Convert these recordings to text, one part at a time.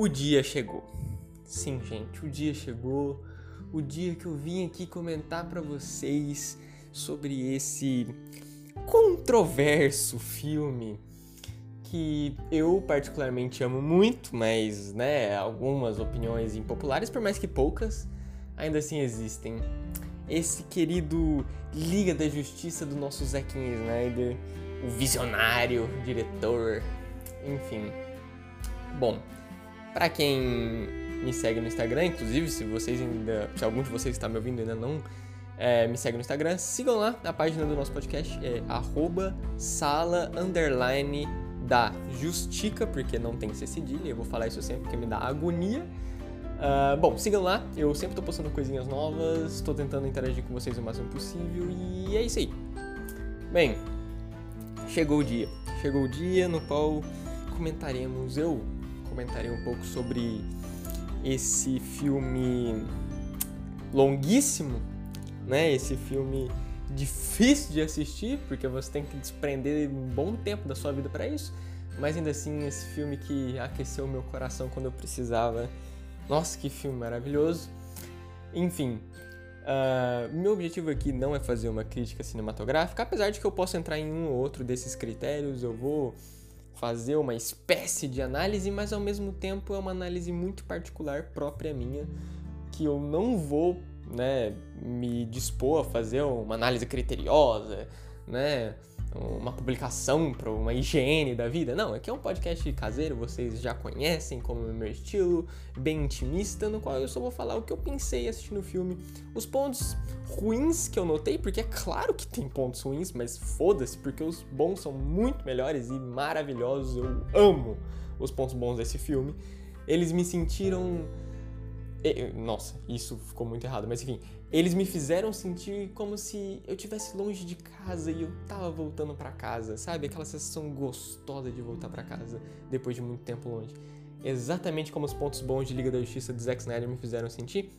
O dia chegou. Sim, gente, o dia chegou. O dia que eu vim aqui comentar para vocês sobre esse controverso filme que eu particularmente amo muito, mas, né, algumas opiniões impopulares, por mais que poucas, ainda assim existem. Esse querido Liga da Justiça do nosso Zack Snyder, o visionário, diretor, enfim. Bom, para quem me segue no Instagram, inclusive se vocês ainda, se algum de vocês está me ouvindo ainda não é, me segue no Instagram, sigam lá a página do nosso podcast, é sala da Justica, porque não tem C cedilha, eu vou falar isso sempre porque me dá agonia. Uh, bom, sigam lá, eu sempre tô postando coisinhas novas, estou tentando interagir com vocês o máximo possível e é isso aí. Bem, chegou o dia. Chegou o dia no qual comentaremos, eu comentarei um pouco sobre esse filme longuíssimo, né? Esse filme difícil de assistir, porque você tem que desprender um bom tempo da sua vida para isso, mas ainda assim esse filme que aqueceu meu coração quando eu precisava. Nossa, que filme maravilhoso. Enfim, uh, meu objetivo aqui não é fazer uma crítica cinematográfica, apesar de que eu posso entrar em um ou outro desses critérios, eu vou fazer uma espécie de análise, mas ao mesmo tempo é uma análise muito particular própria minha, que eu não vou né, me dispor a fazer uma análise criteriosa, né, uma publicação para uma higiene da vida. Não, aqui é um podcast caseiro, vocês já conhecem como é meu estilo, bem intimista, no qual eu só vou falar o que eu pensei assistindo o filme, os pontos ruins que eu notei, porque é claro que tem pontos ruins, mas foda-se, porque os bons são muito melhores e maravilhosos, eu amo os pontos bons desse filme. Eles me sentiram nossa, isso ficou muito errado, mas enfim, eles me fizeram sentir como se eu tivesse longe de casa e eu tava voltando para casa, sabe? Aquela sensação gostosa de voltar para casa depois de muito tempo longe. Exatamente como os pontos bons de Liga da Justiça de Zack Snyder me fizeram sentir.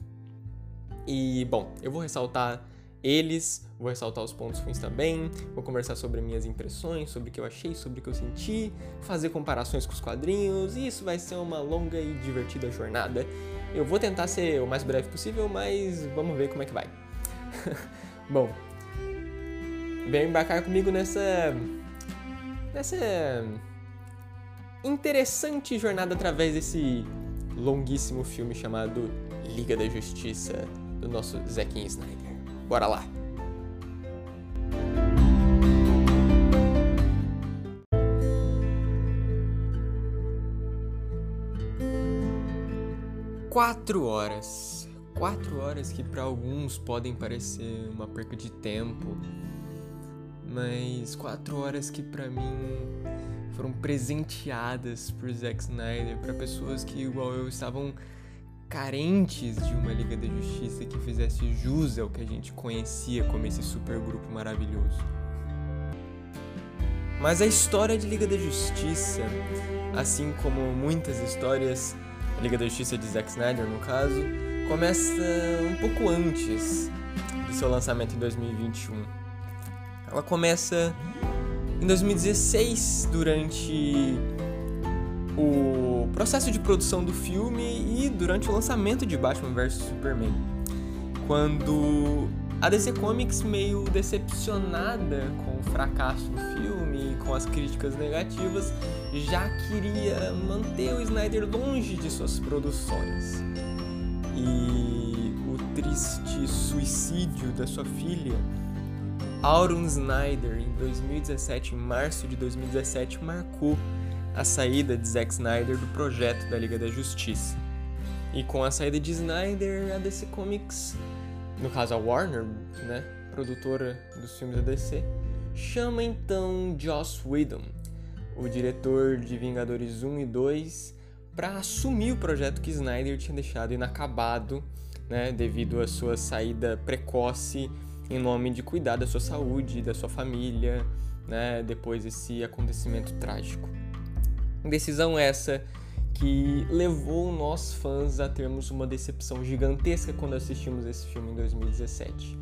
E, bom, eu vou ressaltar eles, vou ressaltar os pontos ruins também, vou conversar sobre minhas impressões, sobre o que eu achei, sobre o que eu senti, fazer comparações com os quadrinhos, e isso vai ser uma longa e divertida jornada. Eu vou tentar ser o mais breve possível, mas vamos ver como é que vai. Bom, vem embarcar comigo nessa nessa interessante jornada através desse longuíssimo filme chamado Liga da Justiça do nosso Zack Snyder. Bora lá. Quatro horas. Quatro horas que para alguns podem parecer uma perca de tempo, mas quatro horas que para mim foram presenteadas por Zack Snyder para pessoas que, igual eu, estavam carentes de uma Liga da Justiça que fizesse jus ao que a gente conhecia como esse supergrupo maravilhoso. Mas a história de Liga da Justiça, assim como muitas histórias a Liga da Justiça de Zack Snyder, no caso, começa um pouco antes de seu lançamento em 2021. Ela começa em 2016, durante o processo de produção do filme e durante o lançamento de Batman vs Superman. Quando a DC Comics, meio decepcionada com o fracasso do filme e com as críticas negativas, já queria manter o Snyder longe de suas produções. E o triste suicídio da sua filha, Auron Snyder, em 2017, em março de 2017, marcou a saída de Zack Snyder do projeto da Liga da Justiça. E com a saída de Snyder, a DC Comics no caso a Warner, né, produtora dos filmes da DC, chama então Joss Whedon, o diretor de Vingadores 1 e 2, para assumir o projeto que Snyder tinha deixado inacabado, né, devido à sua saída precoce em nome de cuidar da sua saúde, da sua família, né, depois desse acontecimento trágico. Decisão essa que levou nós fãs a termos uma decepção gigantesca quando assistimos esse filme em 2017.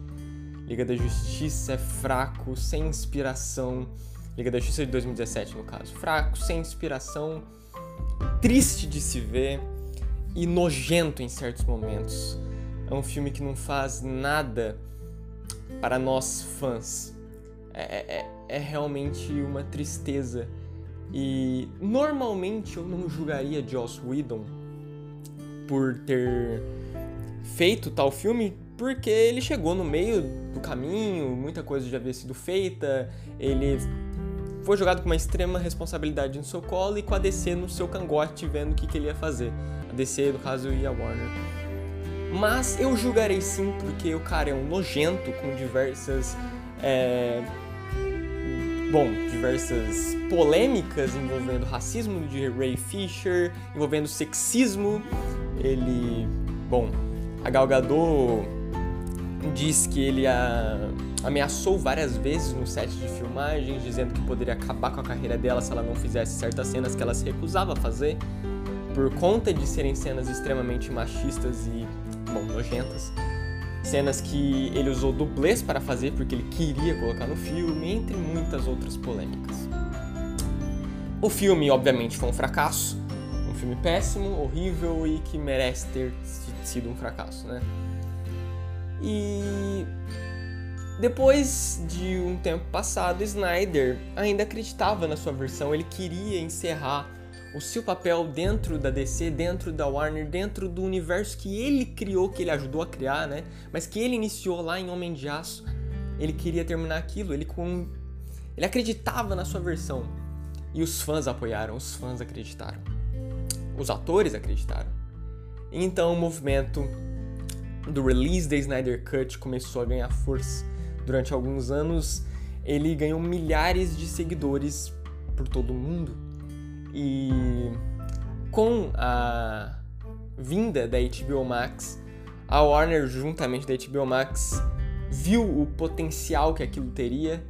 Liga da Justiça é fraco, sem inspiração. Liga da Justiça de 2017, no caso. Fraco, sem inspiração triste de se ver e nojento em certos momentos. É um filme que não faz nada para nós fãs. É, é, é, é realmente uma tristeza. E normalmente eu não julgaria Joss Whedon por ter feito tal filme porque ele chegou no meio do caminho, muita coisa já havia sido feita, ele foi jogado com uma extrema responsabilidade no seu colo e com a DC no seu cangote vendo o que, que ele ia fazer. A DC, no caso, e a Warner. Mas eu julgarei sim porque o cara é um nojento com diversas. É, bom, diversas polêmicas envolvendo racismo de Ray Fisher, envolvendo sexismo. Ele. Bom, a Gal Gadot diz que ele a, ameaçou várias vezes no set de filmagens, dizendo que poderia acabar com a carreira dela se ela não fizesse certas cenas que ela se recusava a fazer, por conta de serem cenas extremamente machistas e, bom, nojentas. Cenas que ele usou dublês para fazer porque ele queria colocar no filme, entre muitas outras polêmicas. O filme, obviamente, foi um fracasso. Um filme péssimo, horrível e que merece ter sido um fracasso, né? E depois de um tempo passado, Snyder ainda acreditava na sua versão, ele queria encerrar o seu papel dentro da DC, dentro da Warner, dentro do universo que ele criou, que ele ajudou a criar, né? Mas que ele iniciou lá em Homem de Aço. Ele queria terminar aquilo, ele com ele acreditava na sua versão. E os fãs apoiaram, os fãs acreditaram. Os atores acreditaram. Então o movimento do release da Snyder Cut começou a ganhar força. Durante alguns anos, ele ganhou milhares de seguidores por todo o mundo. E com a vinda da HBO Max, a Warner, juntamente da HBO Max, viu o potencial que aquilo teria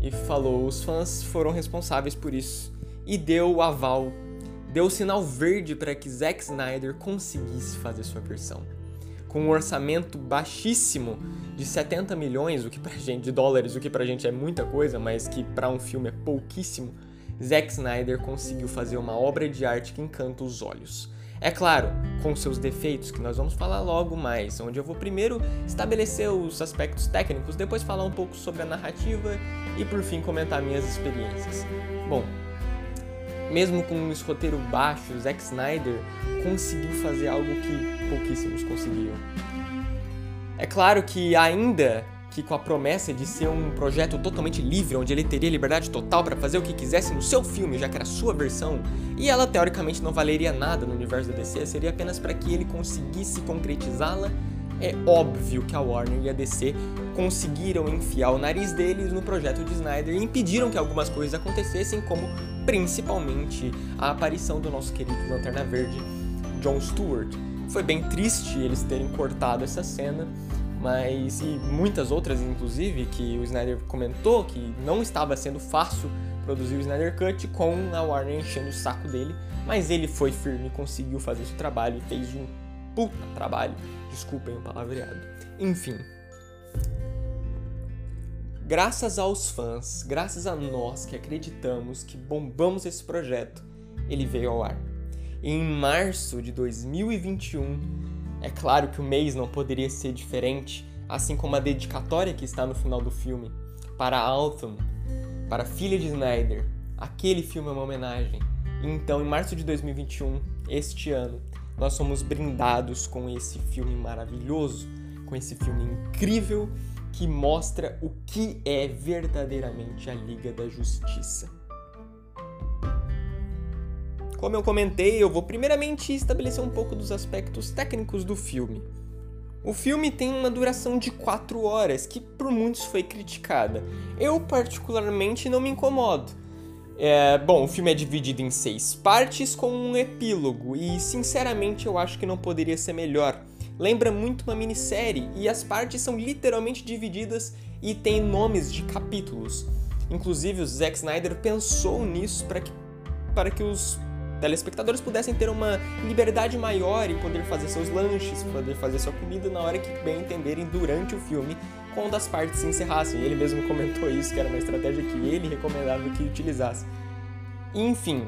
e falou: os fãs foram responsáveis por isso. E deu o aval, deu o sinal verde para que Zack Snyder conseguisse fazer sua versão. Com um orçamento baixíssimo de 70 milhões, o que pra gente de dólares, o que pra gente é muita coisa, mas que para um filme é pouquíssimo, Zack Snyder conseguiu fazer uma obra de arte que encanta os olhos. É claro, com seus defeitos, que nós vamos falar logo mais, onde eu vou primeiro estabelecer os aspectos técnicos, depois falar um pouco sobre a narrativa e por fim comentar minhas experiências. Bom, mesmo com esse roteiro baixo, Zack Snyder conseguiu fazer algo que pouquíssimos conseguiam. É claro que ainda que com a promessa de ser um projeto totalmente livre, onde ele teria liberdade total para fazer o que quisesse no seu filme, já que era sua versão, e ela teoricamente não valeria nada no universo da DC, seria apenas para que ele conseguisse concretizá-la é óbvio que a Warner e a DC conseguiram enfiar o nariz deles no projeto de Snyder e impediram que algumas coisas acontecessem, como principalmente a aparição do nosso querido Lanterna Verde, John Stewart. Foi bem triste eles terem cortado essa cena, mas e muitas outras, inclusive, que o Snyder comentou que não estava sendo fácil produzir o Snyder Cut com a Warner enchendo o saco dele, mas ele foi firme, conseguiu fazer seu trabalho e fez um puta trabalho. Desculpem o palavreado. Enfim. Graças aos fãs, graças a nós que acreditamos, que bombamos esse projeto, ele veio ao ar. E em março de 2021, é claro que o mês não poderia ser diferente, assim como a dedicatória que está no final do filme, para Alton, para a filha de Snyder. Aquele filme é uma homenagem. Então, em março de 2021, este ano, nós somos brindados com esse filme maravilhoso, com esse filme incrível que mostra o que é verdadeiramente a Liga da Justiça. Como eu comentei, eu vou primeiramente estabelecer um pouco dos aspectos técnicos do filme. O filme tem uma duração de 4 horas, que por muitos foi criticada. Eu, particularmente, não me incomodo é, bom, o filme é dividido em seis partes com um epílogo e, sinceramente, eu acho que não poderia ser melhor. Lembra muito uma minissérie e as partes são literalmente divididas e tem nomes de capítulos. Inclusive, o Zack Snyder pensou nisso para que, para que os telespectadores pudessem ter uma liberdade maior e poder fazer seus lanches, poder fazer sua comida na hora que bem entenderem durante o filme quando as partes se encerrassem. Ele mesmo comentou isso, que era uma estratégia que ele recomendava que utilizasse. Enfim,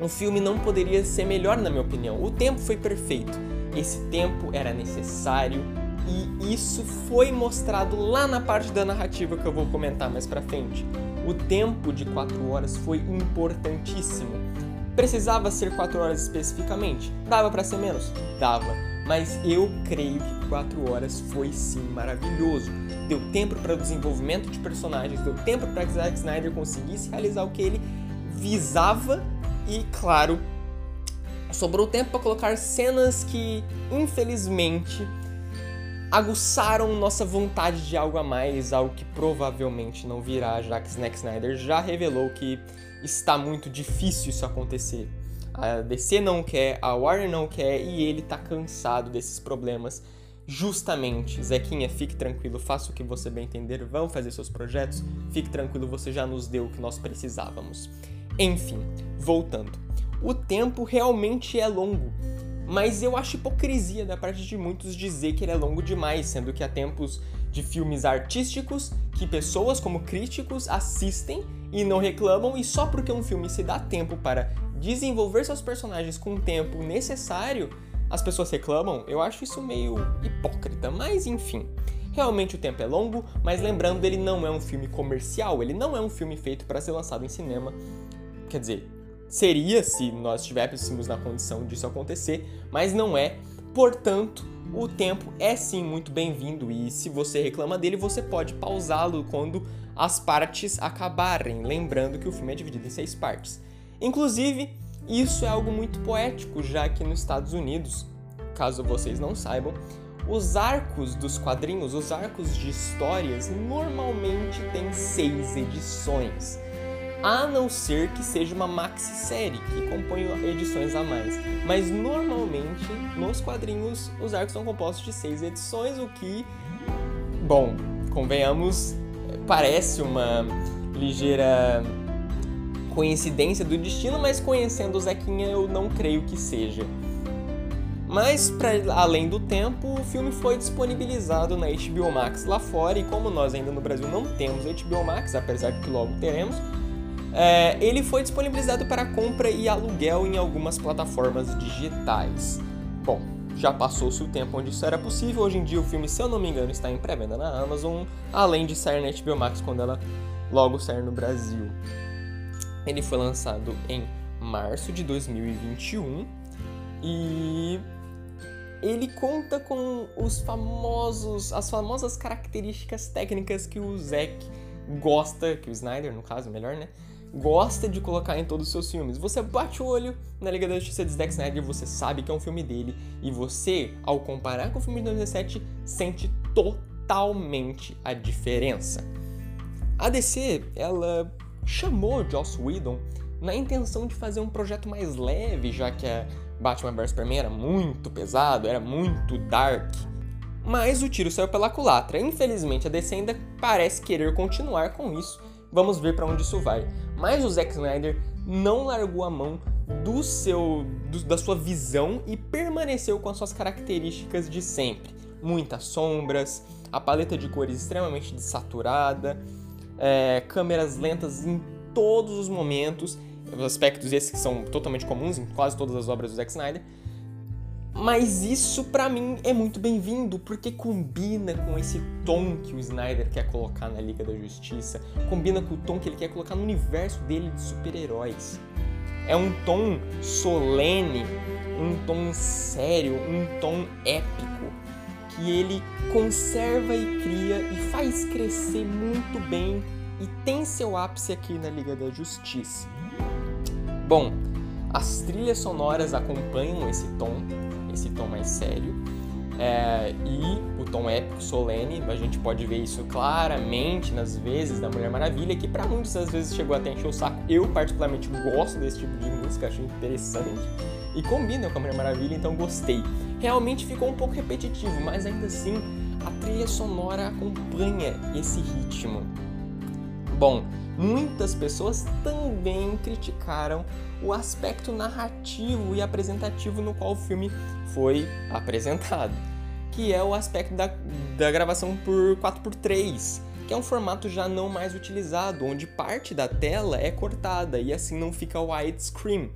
O filme não poderia ser melhor, na minha opinião. O tempo foi perfeito. Esse tempo era necessário e isso foi mostrado lá na parte da narrativa que eu vou comentar mais pra frente. O tempo de 4 horas foi importantíssimo. Precisava ser 4 horas especificamente? Dava para ser menos? Dava. Mas eu creio que 4 horas foi sim maravilhoso. Deu tempo para o desenvolvimento de personagens, deu tempo para que Zack Snyder conseguisse realizar o que ele visava e, claro, sobrou tempo para colocar cenas que, infelizmente, aguçaram nossa vontade de algo a mais, algo que provavelmente não virá, já que Zack Snyder já revelou que está muito difícil isso acontecer. A DC não quer, a Warner não quer e ele tá cansado desses problemas. Justamente, Zequinha, fique tranquilo, faça o que você bem entender, vão fazer seus projetos, fique tranquilo, você já nos deu o que nós precisávamos. Enfim, voltando. O tempo realmente é longo, mas eu acho hipocrisia da parte de muitos dizer que ele é longo demais, sendo que há tempos de filmes artísticos que pessoas como críticos assistem e não reclamam, e só porque um filme se dá tempo para desenvolver seus personagens com o tempo necessário, as pessoas reclamam, eu acho isso meio hipócrita, mas enfim. Realmente o tempo é longo, mas lembrando, ele não é um filme comercial, ele não é um filme feito para ser lançado em cinema. Quer dizer, seria se nós estivéssemos na condição disso acontecer, mas não é. Portanto, o tempo é sim muito bem-vindo e se você reclama dele, você pode pausá-lo quando as partes acabarem, lembrando que o filme é dividido em seis partes. Inclusive, isso é algo muito poético, já que nos Estados Unidos, caso vocês não saibam, os arcos dos quadrinhos, os arcos de histórias, normalmente têm seis edições. A não ser que seja uma maxi-série, que compõe edições a mais. Mas normalmente, nos quadrinhos, os arcos são compostos de seis edições, o que, bom, convenhamos, parece uma ligeira coincidência do destino, mas conhecendo o Zequinha eu não creio que seja. Mas, para além do tempo, o filme foi disponibilizado na HBO Max lá fora, e como nós ainda no Brasil não temos HBO Max, apesar de que logo teremos, é, ele foi disponibilizado para compra e aluguel em algumas plataformas digitais. Bom, já passou-se o tempo onde isso era possível, hoje em dia o filme, se eu não me engano, está em pré-venda na Amazon, além de sair na HBO Max quando ela logo sair no Brasil. Ele foi lançado em março de 2021 e ele conta com os famosos, as famosas características técnicas que o Zack gosta, que o Snyder, no caso, melhor, né? Gosta de colocar em todos os seus filmes. Você bate o olho na Liga da Justiça de Zack Snyder, você sabe que é um filme dele, e você, ao comparar com o filme de 2017, sente totalmente a diferença. A DC, ela chamou Joss Whedon na intenção de fazer um projeto mais leve, já que a Batman vs Superman era muito pesado, era muito dark. Mas o tiro saiu pela culatra. Infelizmente, a DC ainda parece querer continuar com isso. Vamos ver para onde isso vai. Mas o Zack Snyder não largou a mão do seu, do, da sua visão e permaneceu com as suas características de sempre. Muitas sombras, a paleta de cores extremamente desaturada, é, câmeras lentas em todos os momentos, aspectos esses que são totalmente comuns em quase todas as obras do Zack Snyder. Mas isso para mim é muito bem-vindo porque combina com esse tom que o Snyder quer colocar na Liga da Justiça, combina com o tom que ele quer colocar no universo dele de super-heróis. É um tom solene, um tom sério, um tom épico que ele conserva e cria e faz crescer muito bem e tem seu ápice aqui na Liga da Justiça. Bom, as trilhas sonoras acompanham esse tom, esse tom mais sério, é, e o tom épico, solene, a gente pode ver isso claramente nas vezes da Mulher Maravilha, que para muitas das vezes chegou até a encher o saco. Eu, particularmente, gosto desse tipo de música, acho interessante e combina com a Mulher Maravilha, então gostei. Realmente ficou um pouco repetitivo, mas ainda assim a trilha sonora acompanha esse ritmo. Bom, muitas pessoas também criticaram o aspecto narrativo e apresentativo no qual o filme foi apresentado, que é o aspecto da, da gravação por 4x3, que é um formato já não mais utilizado, onde parte da tela é cortada e assim não fica widescreen.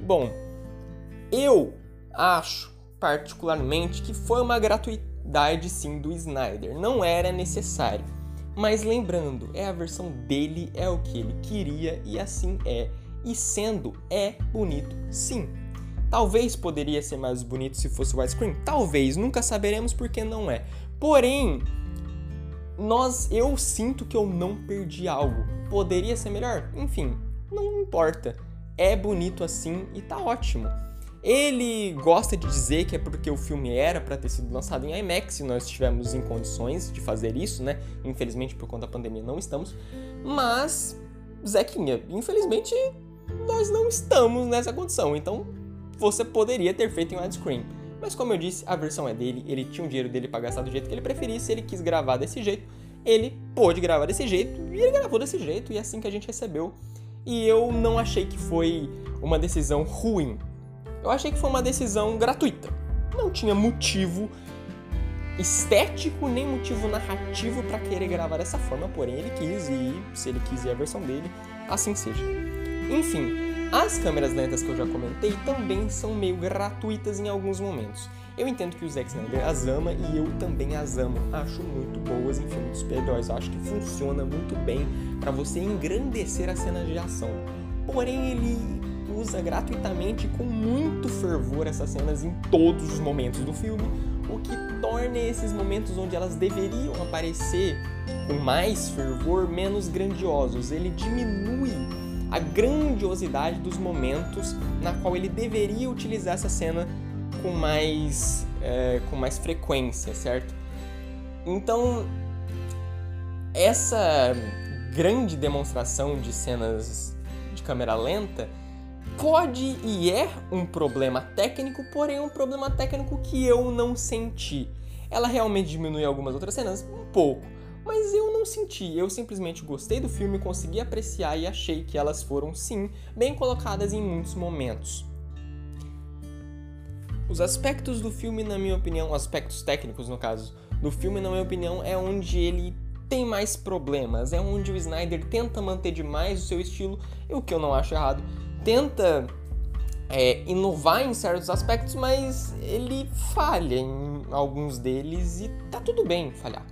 Bom, eu acho particularmente que foi uma gratuidade sim do Snyder, não era necessário. Mas lembrando, é a versão dele, é o que ele queria e assim é. E sendo, é bonito sim. Talvez poderia ser mais bonito se fosse widescreen, talvez, nunca saberemos porque não é. Porém, nós eu sinto que eu não perdi algo. Poderia ser melhor? Enfim, não importa. É bonito assim e tá ótimo. Ele gosta de dizer que é porque o filme era para ter sido lançado em IMAX e nós estivemos em condições de fazer isso, né? Infelizmente, por conta da pandemia, não estamos. Mas, Zequinha, infelizmente, nós não estamos nessa condição. Então, você poderia ter feito em widescreen. Mas, como eu disse, a versão é dele, ele tinha o dinheiro dele para gastar do jeito que ele preferisse, ele quis gravar desse jeito, ele pôde gravar desse jeito e ele gravou desse jeito, e é assim que a gente recebeu. E eu não achei que foi uma decisão ruim eu achei que foi uma decisão gratuita. Não tinha motivo estético nem motivo narrativo para querer gravar dessa forma, porém ele quis e se ele quiser a versão dele, assim seja. Enfim, as câmeras lentas que eu já comentei também são meio gratuitas em alguns momentos. Eu entendo que o Zack Snyder as ama e eu também as amo. Acho muito boas em filmes de super-heróis. Acho que funciona muito bem para você engrandecer a cena de ação. Porém, ele usa gratuitamente com muito fervor essas cenas em todos os momentos do filme, o que torna esses momentos onde elas deveriam aparecer com mais fervor menos grandiosos. Ele diminui a grandiosidade dos momentos na qual ele deveria utilizar essa cena com mais, é, com mais frequência, certo? Então, essa grande demonstração de cenas de câmera lenta pode e é um problema técnico, porém um problema técnico que eu não senti. Ela realmente diminui algumas outras cenas? Um pouco. Mas eu não senti, eu simplesmente gostei do filme, consegui apreciar e achei que elas foram, sim, bem colocadas em muitos momentos. Os aspectos do filme, na minha opinião, aspectos técnicos no caso, do filme, na minha opinião, é onde ele tem mais problemas, é onde o Snyder tenta manter demais o seu estilo, e o que eu não acho errado, tenta é, inovar em certos aspectos, mas ele falha em alguns deles e tá tudo bem falhar.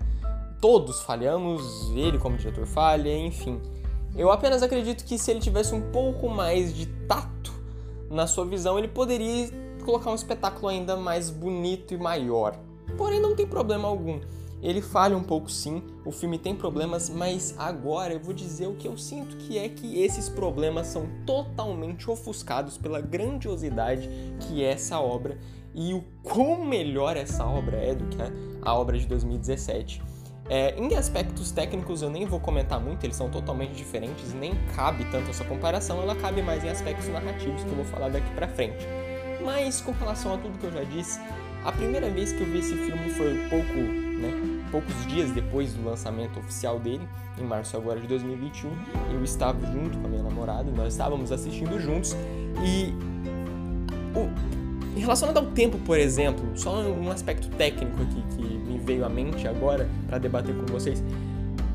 Todos falhamos, ele como diretor falha, enfim. Eu apenas acredito que se ele tivesse um pouco mais de tato na sua visão, ele poderia colocar um espetáculo ainda mais bonito e maior. Porém, não tem problema algum. Ele falha um pouco sim, o filme tem problemas, mas agora eu vou dizer o que eu sinto que é que esses problemas são totalmente ofuscados pela grandiosidade que é essa obra e o quão melhor essa obra é do que a, a obra de 2017. É, em aspectos técnicos eu nem vou comentar muito, eles são totalmente diferentes, nem cabe tanto essa comparação, ela cabe mais em aspectos narrativos que eu vou falar daqui pra frente. Mas com relação a tudo que eu já disse, a primeira vez que eu vi esse filme foi pouco né? Poucos dias depois do lançamento oficial dele, em março agora de 2021, eu estava junto com a minha namorada, nós estávamos assistindo juntos e o, relacionado ao tempo, por exemplo, só um aspecto técnico aqui que me veio à mente agora para debater com vocês.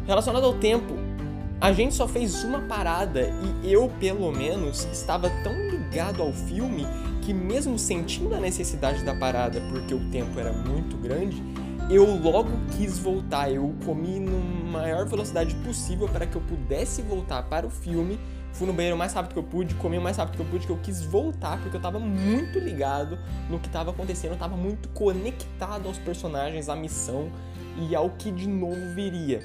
Relacionado ao tempo, a gente só fez uma parada e eu, pelo menos, estava tão ligado ao filme que mesmo sentindo a necessidade da parada porque o tempo era muito grande, eu logo quis voltar. Eu comi na maior velocidade possível para que eu pudesse voltar para o filme. Fui no banheiro o mais rápido que eu pude, comi o mais rápido que eu pude, que eu quis voltar porque eu estava muito ligado no que estava acontecendo, eu estava muito conectado aos personagens, à missão e ao que de novo viria.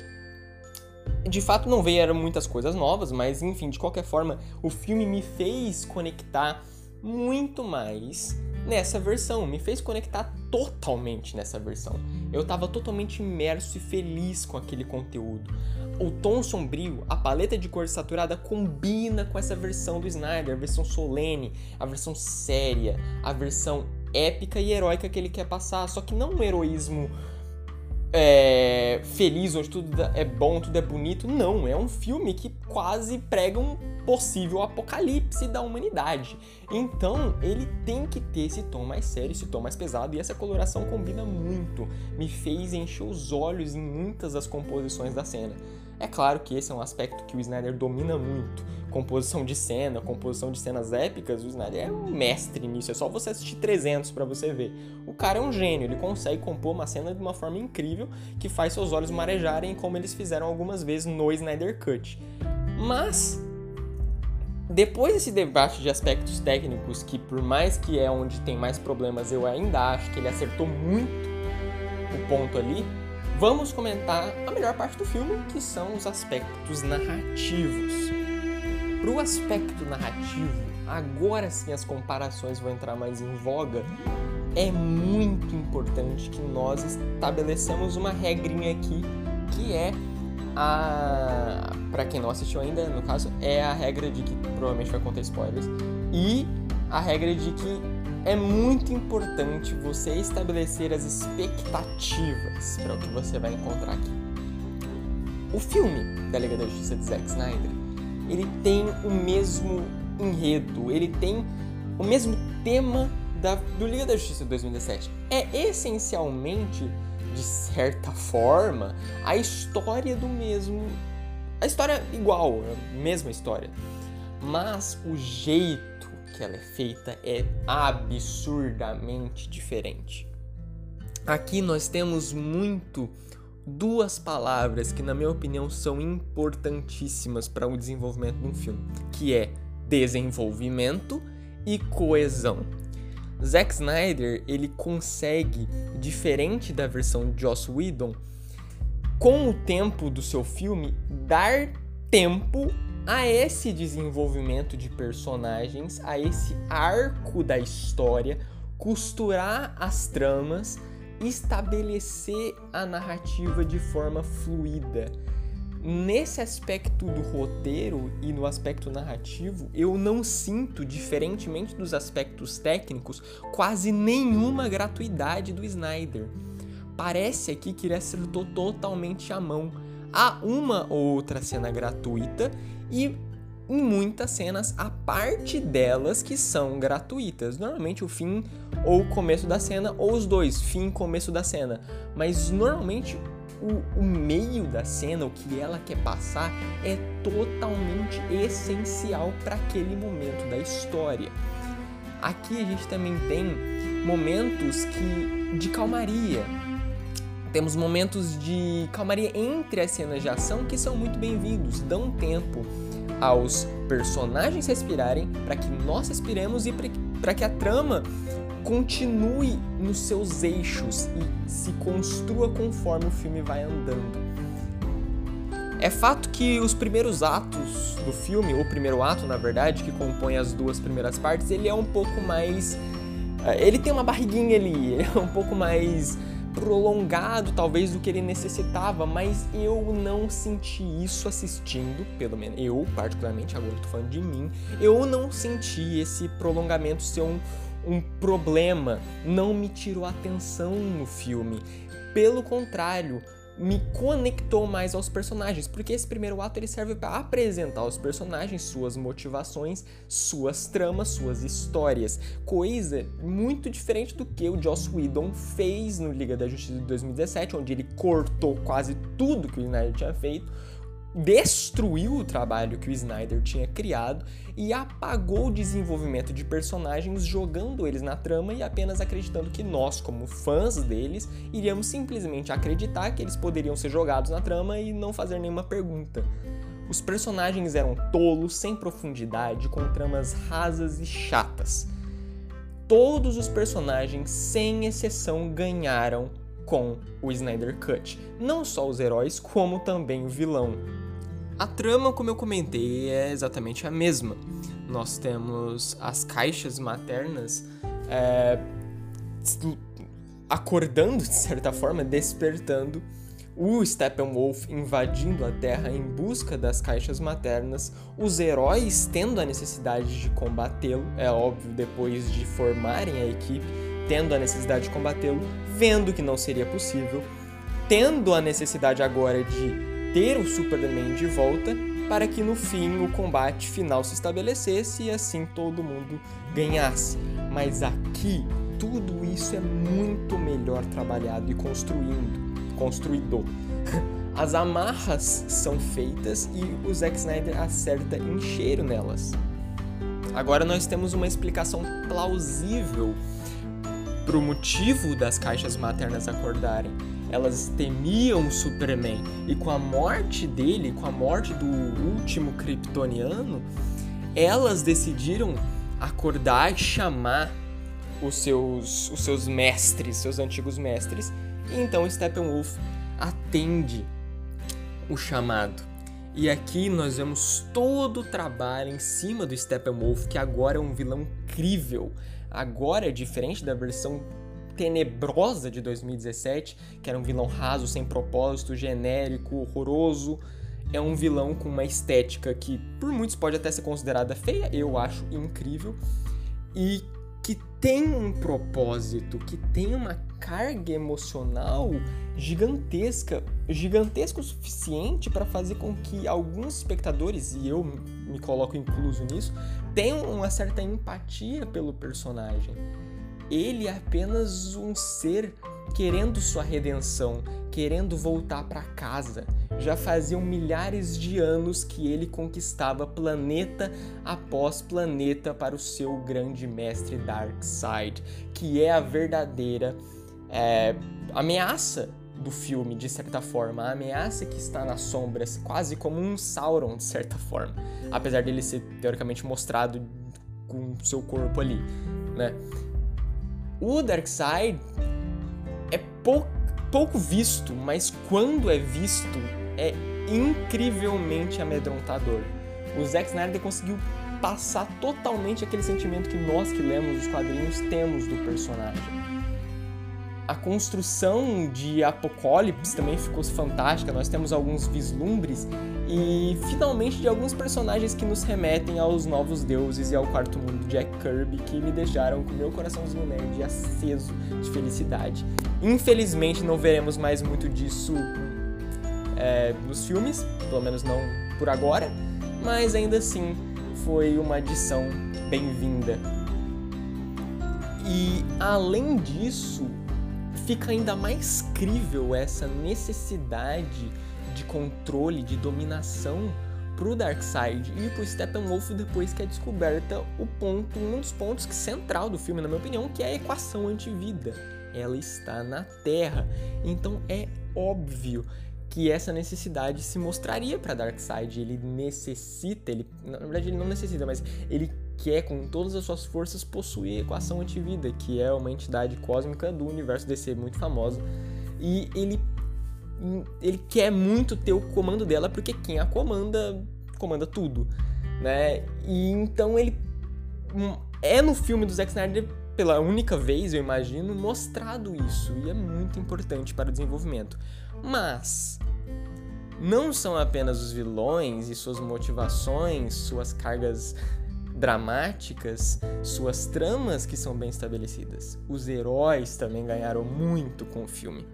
De fato não veio muitas coisas novas, mas enfim, de qualquer forma, o filme me fez conectar muito mais nessa versão, me fez conectar totalmente nessa versão. Eu estava totalmente imerso e feliz com aquele conteúdo. O tom sombrio, a paleta de cor saturada combina com essa versão do Snyder, a versão solene, a versão séria, a versão épica e heróica que ele quer passar, só que não um heroísmo é, feliz, onde tudo é bom, tudo é bonito. Não, é um filme que quase prega um possível apocalipse da humanidade. Então, ele tem que ter esse tom mais sério, esse tom mais pesado, e essa coloração combina muito. Me fez encher os olhos em muitas das composições da cena. É claro que esse é um aspecto que o Snyder domina muito. composição de cena, composição de cenas épicas, o Snyder é um mestre nisso. É só você assistir 300 para você ver. O cara é um gênio, ele consegue compor uma cena de uma forma incrível que faz seus olhos marejarem, como eles fizeram algumas vezes no Snyder Cut. Mas depois desse debate de aspectos técnicos, que por mais que é onde tem mais problemas, eu ainda acho que ele acertou muito o ponto ali, vamos comentar a melhor parte do filme, que são os aspectos narrativos. Para o aspecto narrativo, agora sim as comparações vão entrar mais em voga. É muito importante que nós estabelecemos uma regrinha aqui, que é a para quem não assistiu ainda, no caso, é a regra de que provavelmente vai conter spoilers e a regra de que é muito importante você estabelecer as expectativas para o que você vai encontrar aqui. O filme da Liga da Justiça de Zack Snyder, ele tem o mesmo enredo, ele tem o mesmo tema da, do Liga da Justiça de 2017. É essencialmente de certa forma, a história do mesmo. A história igual, a mesma história. Mas o jeito que ela é feita é absurdamente diferente. Aqui nós temos muito duas palavras que, na minha opinião, são importantíssimas para o desenvolvimento de um filme, que é desenvolvimento e coesão. Zack Snyder, ele consegue, diferente da versão de Joss Whedon, com o tempo do seu filme, dar tempo a esse desenvolvimento de personagens, a esse arco da história, costurar as tramas, estabelecer a narrativa de forma fluida nesse aspecto do roteiro e no aspecto narrativo, eu não sinto, diferentemente dos aspectos técnicos, quase nenhuma gratuidade do Snyder. Parece aqui que ele acertou totalmente a mão. Há uma ou outra cena gratuita e em muitas cenas a parte delas que são gratuitas. Normalmente o fim ou o começo da cena, ou os dois, fim e começo da cena. Mas normalmente o, o meio da cena, o que ela quer passar, é totalmente essencial para aquele momento da história. Aqui a gente também tem momentos que de calmaria. Temos momentos de calmaria entre as cenas de ação que são muito bem-vindos, dão tempo aos personagens respirarem para que nós respiremos e para que a trama continue nos seus eixos e se construa conforme o filme vai andando. É fato que os primeiros atos do filme, o primeiro ato, na verdade, que compõe as duas primeiras partes, ele é um pouco mais. Eh, ele tem uma barriguinha ali, ele é um pouco mais prolongado, talvez, do que ele necessitava, mas eu não senti isso assistindo, pelo menos eu, particularmente, agora estou falando de mim, eu não senti esse prolongamento ser um, um problema, não me tirou atenção no filme. Pelo contrário, me conectou mais aos personagens, porque esse primeiro ato ele serve para apresentar os personagens, suas motivações, suas tramas, suas histórias, coisa muito diferente do que o Joss Whedon fez no Liga da Justiça de 2017, onde ele cortou quase tudo que o Snyder tinha feito destruiu o trabalho que o Snyder tinha criado e apagou o desenvolvimento de personagens jogando eles na trama e apenas acreditando que nós, como fãs deles, iríamos simplesmente acreditar que eles poderiam ser jogados na trama e não fazer nenhuma pergunta. Os personagens eram tolos, sem profundidade, com tramas rasas e chatas. Todos os personagens, sem exceção, ganharam com o Snyder Cut. Não só os heróis, como também o vilão. A trama, como eu comentei, é exatamente a mesma. Nós temos as caixas maternas é, acordando, de certa forma, despertando o Steppenwolf invadindo a Terra em busca das caixas maternas, os heróis tendo a necessidade de combatê-lo, é óbvio, depois de formarem a equipe, tendo a necessidade de combatê-lo, vendo que não seria possível, tendo a necessidade agora de ter o Superman de volta, para que no fim o combate final se estabelecesse e assim todo mundo ganhasse. Mas aqui tudo isso é muito melhor trabalhado e construindo, construído. as amarras são feitas e o Zack Snyder acerta em cheiro nelas. Agora nós temos uma explicação plausível para motivo das caixas maternas acordarem. Elas temiam o Superman e com a morte dele, com a morte do último kryptoniano, elas decidiram acordar e chamar os seus, os seus mestres, seus antigos mestres. E então Steppenwolf atende o chamado. E aqui nós vemos todo o trabalho em cima do Steppenwolf, que agora é um vilão incrível. Agora é diferente da versão tenebrosa de 2017, que era um vilão raso, sem propósito, genérico, horroroso. É um vilão com uma estética que por muitos pode até ser considerada feia, eu acho incrível, e que tem um propósito, que tem uma carga emocional gigantesca, gigantesca o suficiente para fazer com que alguns espectadores, e eu me coloco incluso nisso, tenham uma certa empatia pelo personagem. Ele é apenas um ser querendo sua redenção, querendo voltar para casa. Já faziam milhares de anos que ele conquistava planeta após planeta para o seu grande mestre Darkseid, que é a verdadeira é, ameaça do filme, de certa forma. A ameaça que está nas sombras, quase como um Sauron, de certa forma. Apesar dele ser teoricamente mostrado com seu corpo ali, né? O Darkseid é pou, pouco visto, mas quando é visto, é incrivelmente amedrontador. O Zack Snyder conseguiu passar totalmente aquele sentimento que nós que lemos os quadrinhos temos do personagem a construção de Apocalipse também ficou fantástica. Nós temos alguns vislumbres e finalmente de alguns personagens que nos remetem aos novos deuses e ao quarto mundo Jack Kirby que me deixaram com meu coraçãozinho nerd aceso de felicidade. Infelizmente não veremos mais muito disso é, nos filmes, pelo menos não por agora, mas ainda assim foi uma adição bem-vinda. E além disso, fica ainda mais crível essa necessidade de controle, de dominação pro Darkseid e pro Steppenwolf depois que é descoberta o ponto, um dos pontos que central do filme, na minha opinião, que é a equação antivida. Ela está na Terra. Então é óbvio que essa necessidade se mostraria para Darkseid. Ele necessita, ele, na verdade ele não necessita, mas ele quer com todas as suas forças possuir a equação antivida, que é uma entidade cósmica do universo DC muito famosa, e ele ele quer muito ter o comando dela porque quem a comanda comanda tudo, né? E então ele hum, é no filme do Zack Snyder pela única vez, eu imagino, mostrado isso e é muito importante para o desenvolvimento. Mas não são apenas os vilões e suas motivações, suas cargas dramáticas, suas tramas que são bem estabelecidas. Os heróis também ganharam muito com o filme.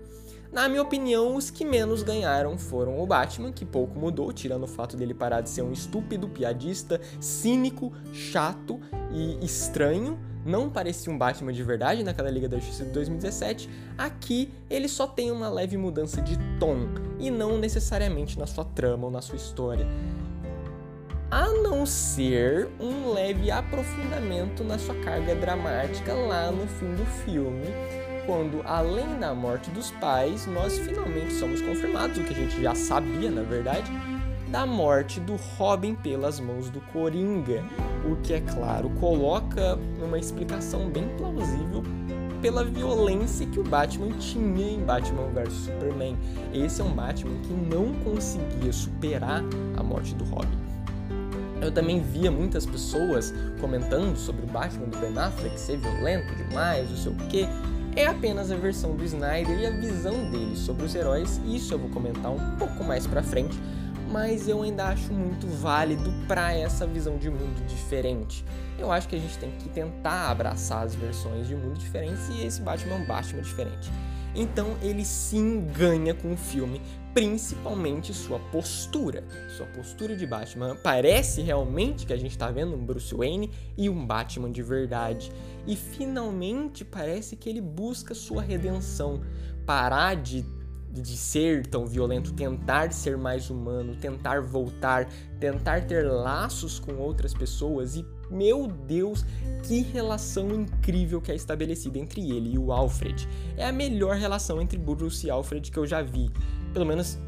Na minha opinião, os que menos ganharam foram o Batman, que pouco mudou, tirando o fato dele parar de ser um estúpido, piadista, cínico, chato e estranho. Não parecia um Batman de verdade naquela Liga da Justiça de 2017. Aqui ele só tem uma leve mudança de tom e não necessariamente na sua trama ou na sua história a não ser um leve aprofundamento na sua carga dramática lá no fim do filme, quando além da morte dos pais, nós finalmente somos confirmados, o que a gente já sabia na verdade, da morte do Robin pelas mãos do Coringa, o que é claro coloca uma explicação bem plausível pela violência que o Batman tinha em Batman vs Superman. Esse é um Batman que não conseguia superar a morte do Robin. Eu também via muitas pessoas comentando sobre o Batman do Ben Affleck ser violento demais, não sei o que. É apenas a versão do Snyder e a visão dele sobre os heróis, isso eu vou comentar um pouco mais pra frente, mas eu ainda acho muito válido para essa visão de mundo diferente. Eu acho que a gente tem que tentar abraçar as versões de mundo diferentes e esse Batman é um Batman diferente. Então ele sim ganha com o filme, principalmente sua postura. Sua postura de Batman. Parece realmente que a gente está vendo um Bruce Wayne e um Batman de verdade. E finalmente parece que ele busca sua redenção. Parar de de ser tão violento, tentar ser mais humano, tentar voltar, tentar ter laços com outras pessoas e meu Deus, que relação incrível que é estabelecida entre ele e o Alfred. É a melhor relação entre Bruce e Alfred que eu já vi, pelo menos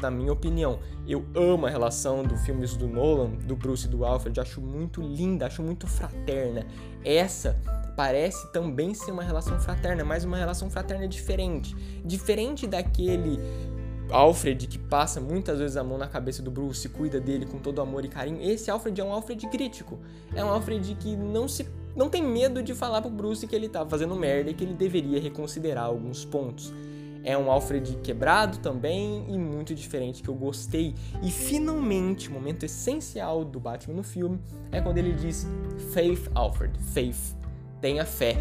na minha opinião. Eu amo a relação do filmes do Nolan, do Bruce e do Alfred, acho muito linda, acho muito fraterna. Essa parece também ser uma relação fraterna, mas uma relação fraterna diferente. Diferente daquele Alfred que passa muitas vezes a mão na cabeça do Bruce, cuida dele com todo amor e carinho. Esse Alfred é um Alfred crítico. É um Alfred que não se não tem medo de falar pro Bruce que ele tá fazendo merda e que ele deveria reconsiderar alguns pontos. É um Alfred quebrado também e muito diferente que eu gostei. E finalmente, o momento essencial do Batman no filme é quando ele diz Faith Alfred, Faith tenha fé.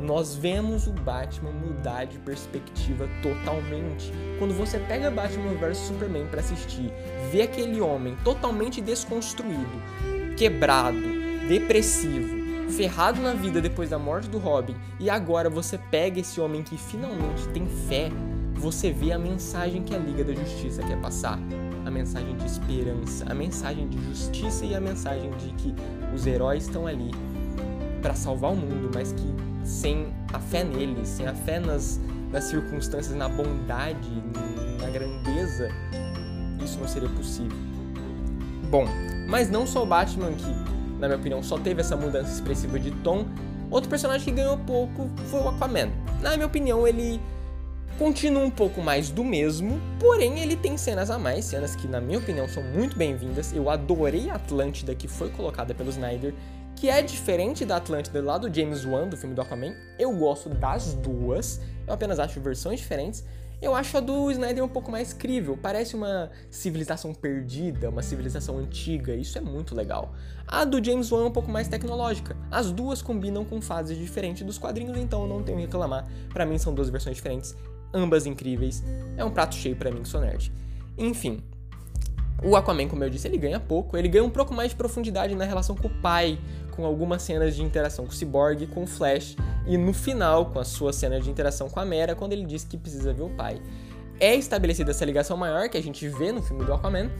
Nós vemos o Batman mudar de perspectiva totalmente. Quando você pega Batman vs Superman para assistir, vê aquele homem totalmente desconstruído, quebrado, depressivo, ferrado na vida depois da morte do Robin, e agora você pega esse homem que finalmente tem fé, você vê a mensagem que a Liga da Justiça quer passar. A mensagem de esperança, a mensagem de justiça e a mensagem de que os heróis estão ali para salvar o mundo, mas que sem a fé nele, sem a fé nas, nas circunstâncias, na bondade, na grandeza, isso não seria possível. Bom, mas não só o Batman que, na minha opinião, só teve essa mudança expressiva de tom. Outro personagem que ganhou pouco foi o Aquaman. Na minha opinião, ele continua um pouco mais do mesmo, porém ele tem cenas a mais, cenas que na minha opinião são muito bem-vindas. Eu adorei a Atlântida que foi colocada pelo Snyder que é diferente da Atlântida lá do James Wan, do filme do Aquaman. Eu gosto das duas, eu apenas acho versões diferentes. Eu acho a do Snyder um pouco mais crível, parece uma civilização perdida, uma civilização antiga, isso é muito legal. A do James Wan é um pouco mais tecnológica. As duas combinam com fases diferentes dos quadrinhos, então eu não tenho que reclamar. Para mim são duas versões diferentes, ambas incríveis. É um prato cheio para mim que sou nerd. Enfim, o Aquaman, como eu disse, ele ganha pouco, ele ganha um pouco mais de profundidade na relação com o pai, com algumas cenas de interação com o Cyborg, com o Flash, e no final, com a sua cena de interação com a Mera, quando ele diz que precisa ver o pai. É estabelecida essa ligação maior que a gente vê no filme do Aquaman,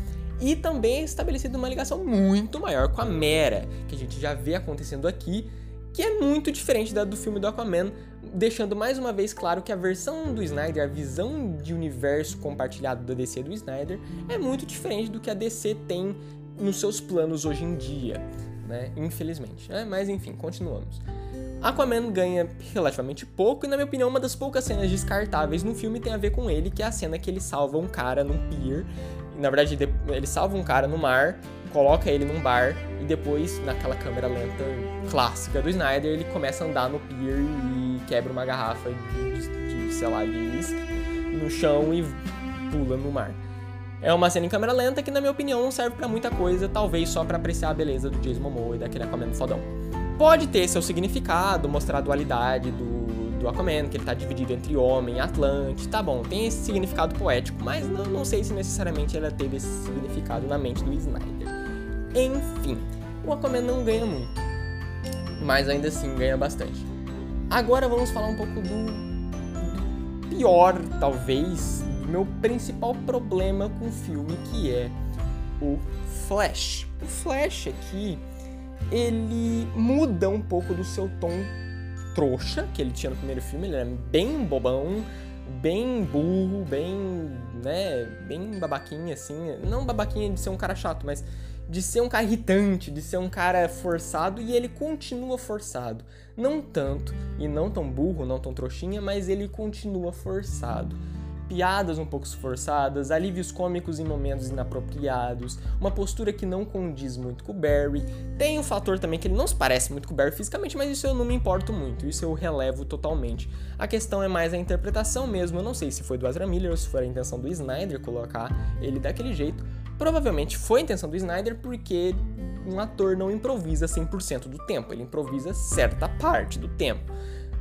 e também é estabelecida uma ligação muito maior com a Mera, que a gente já vê acontecendo aqui, que é muito diferente da do filme do Aquaman, deixando mais uma vez claro que a versão do Snyder, a visão de universo compartilhado da DC do Snyder, é muito diferente do que a DC tem nos seus planos hoje em dia né? Infelizmente. Né? Mas enfim, continuamos. Aquaman ganha relativamente pouco e, na minha opinião, uma das poucas cenas descartáveis no filme tem a ver com ele, que é a cena que ele salva um cara num pier. Na verdade, ele salva um cara no mar, coloca ele num bar e depois, naquela câmera lenta clássica do Snyder, ele começa a andar no pier e quebra uma garrafa de, de, sei lá, de whisky no chão e pula no mar. É uma cena em câmera lenta que, na minha opinião, não serve para muita coisa, talvez só para apreciar a beleza do Jason Momoa e daquele Aquaman fodão. Pode ter seu significado, mostrar a dualidade do, do Aquaman, que ele tá dividido entre homem e Atlante, tá bom, tem esse significado poético, mas não, não sei se necessariamente ela teve esse significado na mente do Snyder. Enfim, o Aquaman não ganha muito, mas ainda assim ganha bastante. Agora vamos falar um pouco do pior, talvez, meu principal problema com o filme, que é o Flash. O Flash aqui, ele muda um pouco do seu tom trouxa que ele tinha no primeiro filme, ele era bem bobão, bem burro, bem, né, bem babaquinha assim, não babaquinha de ser um cara chato, mas de ser um cara irritante, de ser um cara forçado e ele continua forçado. Não tanto e não tão burro, não tão trouxinha, mas ele continua forçado piadas um pouco esforçadas, alívios cômicos em momentos inapropriados, uma postura que não condiz muito com o Barry. Tem um fator também que ele não se parece muito com o Barry fisicamente, mas isso eu não me importo muito, isso eu relevo totalmente. A questão é mais a interpretação mesmo, eu não sei se foi do Ezra Miller ou se foi a intenção do Snyder colocar ele daquele jeito. Provavelmente foi a intenção do Snyder porque um ator não improvisa 100% do tempo, ele improvisa certa parte do tempo,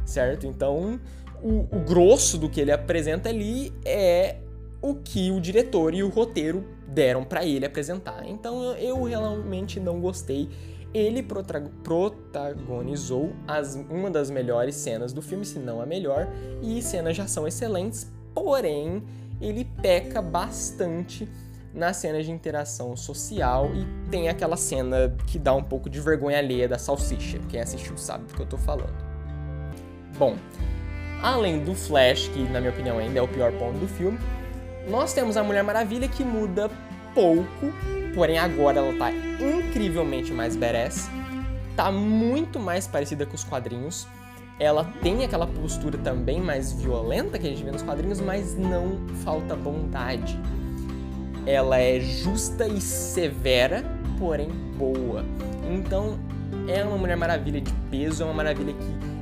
certo? Então, o, o grosso do que ele apresenta ali é o que o diretor e o roteiro deram para ele apresentar. Então eu realmente não gostei. Ele protagonizou as, uma das melhores cenas do filme, se não a melhor, e cenas já são excelentes, porém ele peca bastante nas cenas de interação social e tem aquela cena que dá um pouco de vergonha alheia da salsicha. Quem assistiu sabe do que eu tô falando. Bom, além do Flash, que na minha opinião ainda é o pior ponto do filme, nós temos a Mulher Maravilha que muda pouco, porém agora ela tá incrivelmente mais badass, tá muito mais parecida com os quadrinhos. Ela tem aquela postura também mais violenta que a gente vê nos quadrinhos, mas não falta bondade ela é justa e severa, porém boa. Então, é uma Mulher Maravilha de peso, é uma maravilha que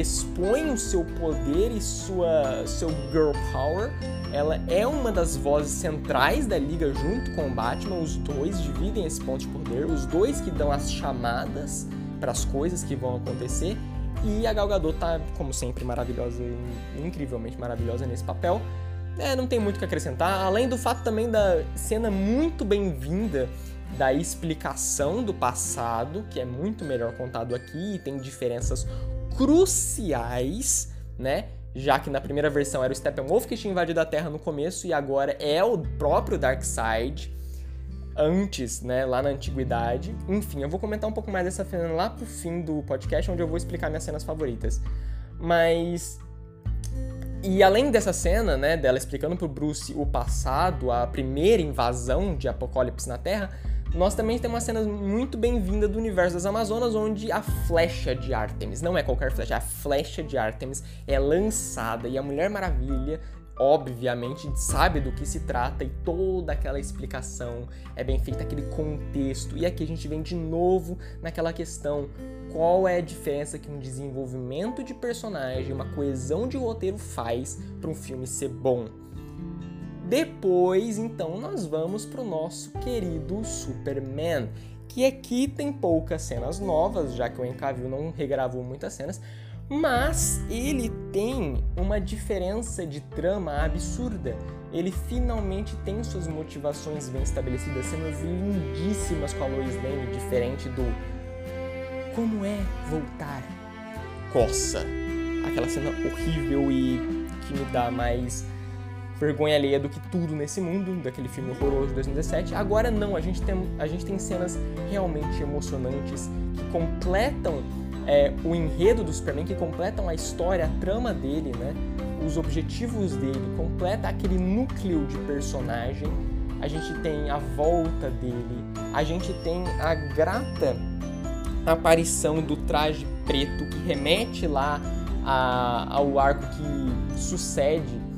expõe o seu poder e sua seu girl power. Ela é uma das vozes centrais da liga junto com o Batman. Os dois dividem esse ponto de poder, os dois que dão as chamadas para as coisas que vão acontecer. E a Gal Gadot tá, como sempre, maravilhosa, incrivelmente maravilhosa nesse papel. É, não tem muito o que acrescentar, além do fato também da cena muito bem-vinda da explicação do passado, que é muito melhor contado aqui e tem diferenças cruciais, né? Já que na primeira versão era o Steppenwolf que tinha invadido a Terra no começo e agora é o próprio Darkseid antes, né, lá na antiguidade. Enfim, eu vou comentar um pouco mais dessa cena lá pro fim do podcast, onde eu vou explicar minhas cenas favoritas. Mas e além dessa cena, né, dela explicando pro Bruce o passado, a primeira invasão de Apocalipse na Terra, nós também temos uma cena muito bem-vinda do universo das Amazonas, onde a flecha de Artemis, não é qualquer flecha, a flecha de Artemis é lançada e a Mulher Maravilha, obviamente, sabe do que se trata e toda aquela explicação é bem feita, aquele contexto. E aqui a gente vem de novo naquela questão qual é a diferença que um desenvolvimento de personagem, uma coesão de roteiro faz para um filme ser bom. Depois, então, nós vamos para o nosso querido Superman, que aqui tem poucas cenas novas, já que o Encavil não regravou muitas cenas, mas ele tem uma diferença de trama absurda. Ele finalmente tem suas motivações bem estabelecidas, cenas lindíssimas com a Lois Lane, diferente do como é voltar? Coça. Aquela cena horrível e que me dá mais vergonha alheia do que tudo nesse mundo, daquele filme horroroso de 2017. Agora não, a gente tem, a gente tem cenas realmente emocionantes que completam é, o enredo do Superman, que completam a história, a trama dele, né? Os objetivos dele, completa aquele núcleo de personagem. A gente tem a volta dele, a gente tem a grata aparição do traje preto que remete lá a, ao arco que sucede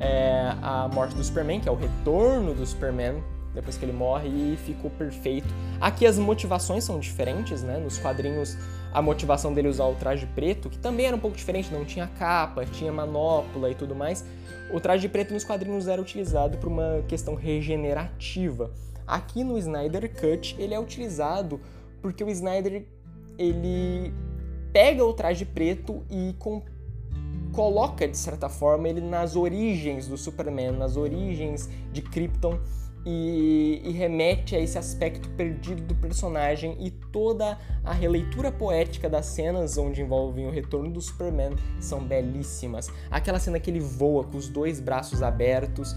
é, a morte do Superman, que é o retorno do Superman depois que ele morre e ficou perfeito. Aqui as motivações são diferentes, né? Nos quadrinhos a motivação dele usar o traje preto, que também era um pouco diferente, não tinha capa, tinha manopla e tudo mais. O traje preto nos quadrinhos era utilizado por uma questão regenerativa. Aqui no Snyder Cut ele é utilizado porque o Snyder ele pega o traje preto e com, coloca de certa forma ele nas origens do Superman, nas origens de Krypton e, e, remete a esse aspecto perdido do personagem e toda a releitura poética das cenas onde envolvem o retorno do Superman são belíssimas. Aquela cena que ele voa com os dois braços abertos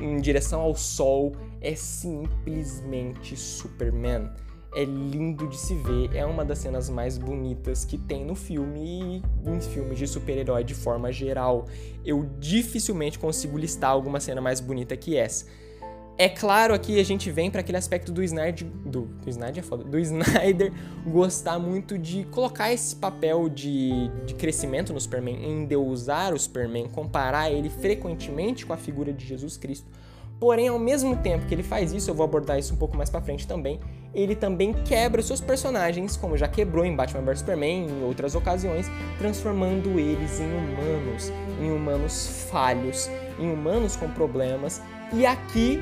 em direção ao sol é simplesmente Superman é lindo de se ver, é uma das cenas mais bonitas que tem no filme e em filmes de super-herói de forma geral. Eu dificilmente consigo listar alguma cena mais bonita que essa. É claro aqui a gente vem para aquele aspecto do Snyder, do, do Snyder é foda, do Snyder gostar muito de colocar esse papel de, de crescimento no Superman, endeusar o Superman, comparar ele frequentemente com a figura de Jesus Cristo. Porém, ao mesmo tempo que ele faz isso, eu vou abordar isso um pouco mais para frente também, ele também quebra seus personagens, como já quebrou em Batman vs Superman em outras ocasiões, transformando eles em humanos, em humanos falhos, em humanos com problemas. E aqui,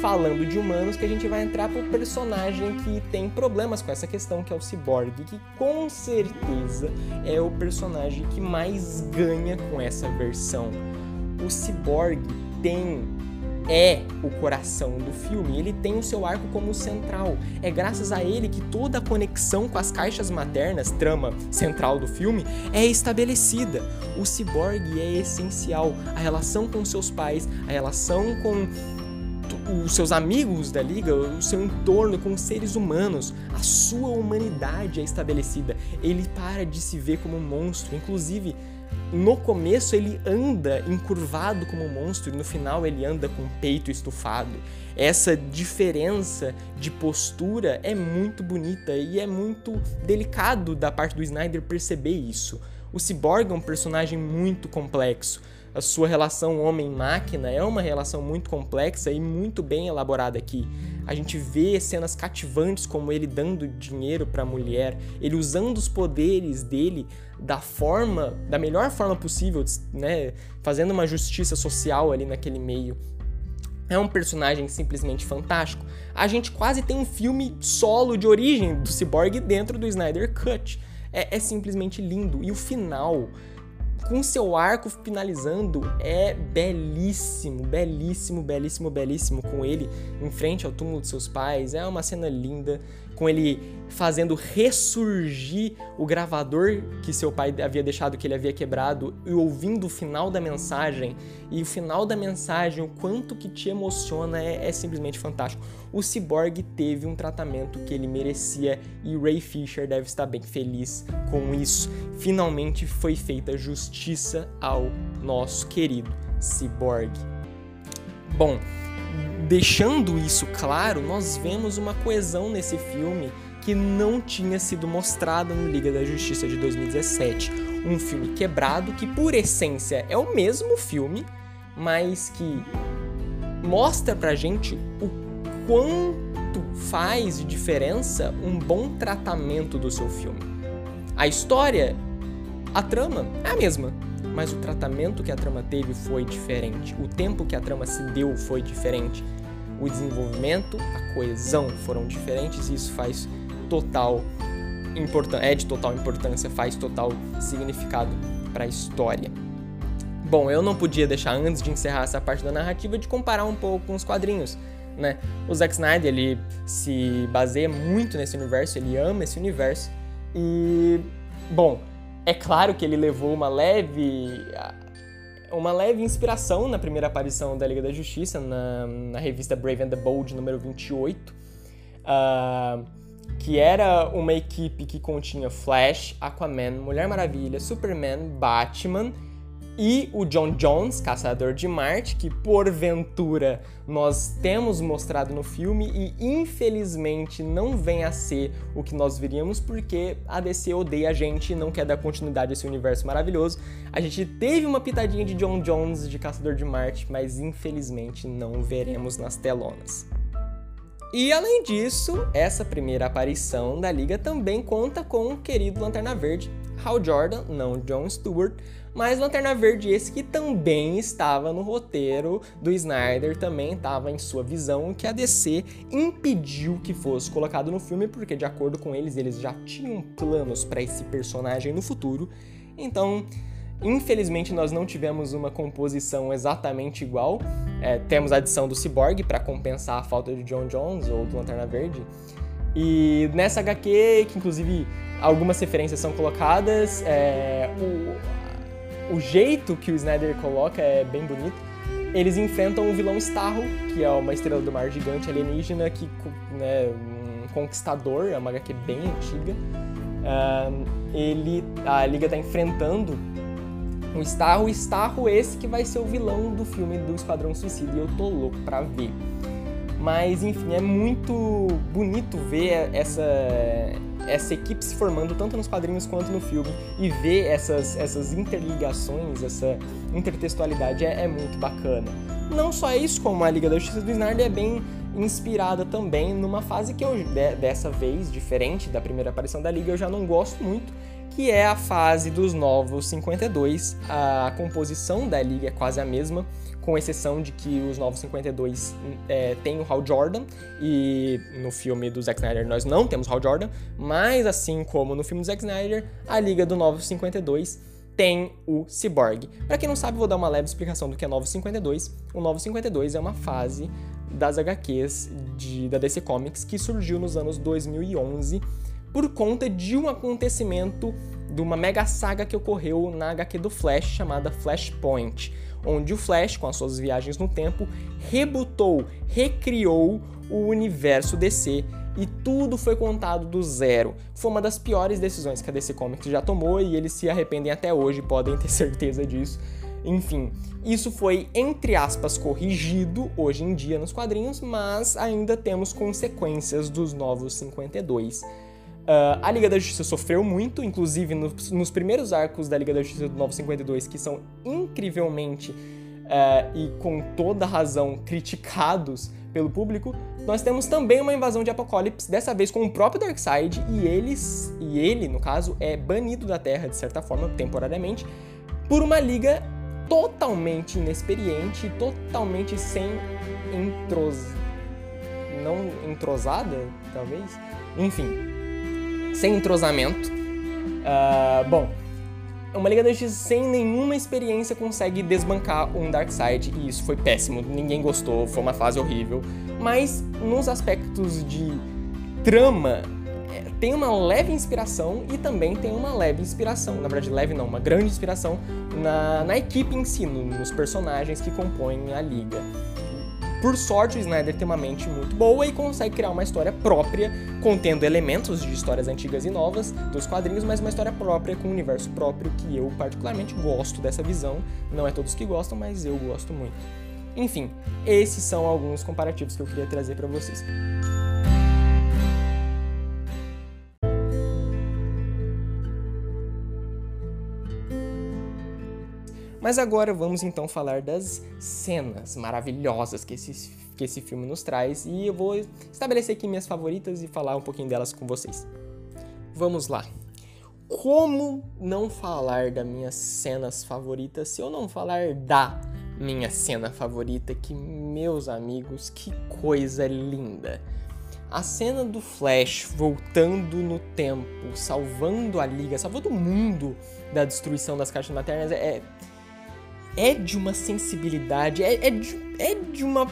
falando de humanos, que a gente vai entrar pro personagem que tem problemas com essa questão, que é o Cyborg, que com certeza é o personagem que mais ganha com essa versão. O Cyborg tem é o coração do filme, ele tem o seu arco como central. É graças a ele que toda a conexão com as caixas maternas, trama central do filme, é estabelecida. O ciborgue é essencial. A relação com seus pais, a relação com os seus amigos da liga, o seu entorno com os seres humanos, a sua humanidade é estabelecida. Ele para de se ver como um monstro, inclusive no começo ele anda encurvado como um monstro e no final ele anda com o peito estufado. Essa diferença de postura é muito bonita e é muito delicado da parte do Snyder perceber isso. O Cyborg é um personagem muito complexo. A sua relação homem-máquina é uma relação muito complexa e muito bem elaborada aqui. A gente vê cenas cativantes como ele dando dinheiro para a mulher, ele usando os poderes dele da forma, da melhor forma possível, né, fazendo uma justiça social ali naquele meio. É um personagem simplesmente fantástico. A gente quase tem um filme solo de origem do Cyborg dentro do Snyder Cut. É, é simplesmente lindo. E o final, com seu arco finalizando, é belíssimo, belíssimo, belíssimo, belíssimo. Com ele em frente ao túmulo de seus pais. É uma cena linda com ele fazendo ressurgir o gravador que seu pai havia deixado que ele havia quebrado e ouvindo o final da mensagem. E o final da mensagem o quanto que te emociona é, é simplesmente fantástico. O Cyborg teve um tratamento que ele merecia e Ray Fisher deve estar bem feliz com isso. Finalmente foi feita justiça ao nosso querido Cyborg. Bom deixando isso claro, nós vemos uma coesão nesse filme que não tinha sido mostrada no Liga da Justiça de 2017. Um filme quebrado que, por essência, é o mesmo filme, mas que mostra pra gente o quanto faz de diferença um bom tratamento do seu filme. A história, a trama é a mesma, mas o tratamento que a trama teve foi diferente. O tempo que a trama se deu foi diferente. O desenvolvimento, a coesão foram diferentes e isso faz total importância, é de total importância, faz total significado para a história. Bom, eu não podia deixar antes de encerrar essa parte da narrativa de comparar um pouco com os quadrinhos, né? O Zack Snyder, ele se baseia muito nesse universo, ele ama esse universo e bom, é claro que ele levou uma leve uma leve inspiração na primeira aparição da Liga da Justiça, na, na revista Brave and the Bold, número 28, uh, ah, que era uma equipe que continha Flash, Aquaman, Mulher Maravilha, Superman, Batman e o John Jones, Caçador de Marte, que porventura nós temos mostrado no filme e infelizmente não vem a ser o que nós viríamos porque a DC odeia a gente e não quer dar continuidade a esse universo maravilhoso. A gente teve uma pitadinha de John Jones de Caçador de Marte, mas infelizmente não veremos nas telonas. E além disso, essa primeira aparição da liga também conta com o querido Lanterna Verde, Hal Jordan, não John Stewart, mas Lanterna Verde esse que também estava no roteiro do Snyder, também estava em sua visão, que a DC impediu que fosse colocado no filme, porque de acordo com eles, eles já tinham planos para esse personagem no futuro. Então, Infelizmente, nós não tivemos uma composição exatamente igual. É, temos a adição do Cyborg para compensar a falta de John Jones ou do Lanterna Verde. E nessa HQ, que inclusive algumas referências são colocadas, é, o, o jeito que o Snyder coloca é bem bonito. Eles enfrentam o vilão Starro, que é uma estrela do mar gigante alienígena, que né, um conquistador, é uma HQ bem antiga. Ele, a Liga está enfrentando um Starro, o Starro esse que vai ser o vilão do filme do Esquadrão Suicida, e eu tô louco pra ver. Mas enfim, é muito bonito ver essa, essa equipe se formando tanto nos quadrinhos quanto no filme e ver essas, essas interligações, essa intertextualidade é, é muito bacana. Não só isso, como a Liga da Justiça do Snyder é bem inspirada também numa fase que eu, dessa vez, diferente da primeira aparição da Liga, eu já não gosto muito, que é a fase dos Novos 52. A composição da Liga é quase a mesma, com exceção de que os Novos 52 é, tem o Hal Jordan, e no filme do Zack Snyder nós não temos Hal Jordan, mas assim como no filme do Zack Snyder, a Liga do Novos 52 tem o Cyborg. Para quem não sabe, vou dar uma leve explicação do que é Novo 52. O Novo 52 é uma fase das HQs de, da DC Comics que surgiu nos anos 2011 por conta de um acontecimento de uma mega saga que ocorreu na HQ do Flash chamada Flashpoint, onde o Flash, com as suas viagens no tempo, rebutou, recriou o universo DC e tudo foi contado do zero. Foi uma das piores decisões que a DC Comics já tomou e eles se arrependem até hoje, podem ter certeza disso. Enfim, isso foi, entre aspas, corrigido hoje em dia nos quadrinhos, mas ainda temos consequências dos novos 52. Uh, a Liga da Justiça sofreu muito, inclusive no, nos primeiros arcos da Liga da Justiça do 952, que são incrivelmente uh, e com toda razão criticados pelo público, nós temos também uma invasão de Apocalipse, dessa vez com o próprio Darkseid, e eles, e ele, no caso, é banido da Terra, de certa forma, temporariamente, por uma liga totalmente inexperiente, totalmente sem entros... não entrosada, talvez? Enfim, sem entrosamento. Uh, bom, uma Liga da Justiça sem nenhuma experiência consegue desbancar um Darkseid e isso foi péssimo, ninguém gostou, foi uma fase horrível. Mas nos aspectos de trama, é, tem uma leve inspiração e também tem uma leve inspiração, na verdade leve não, uma grande inspiração na, na equipe em si, nos personagens que compõem a liga. Por sorte, o Snyder tem uma mente muito boa e consegue criar uma história própria, contendo elementos de histórias antigas e novas dos quadrinhos, mas uma história própria, com um universo próprio que eu particularmente gosto dessa visão. Não é todos que gostam, mas eu gosto muito. Enfim, esses são alguns comparativos que eu queria trazer para vocês. Mas agora vamos então falar das cenas maravilhosas que esse, que esse filme nos traz e eu vou estabelecer aqui minhas favoritas e falar um pouquinho delas com vocês. Vamos lá. Como não falar das minhas cenas favoritas se eu não falar da minha cena favorita? Que, meus amigos, que coisa linda! A cena do Flash voltando no tempo, salvando a Liga, salvando o mundo da destruição das caixas maternas é, é de uma sensibilidade, é, é, de, é de uma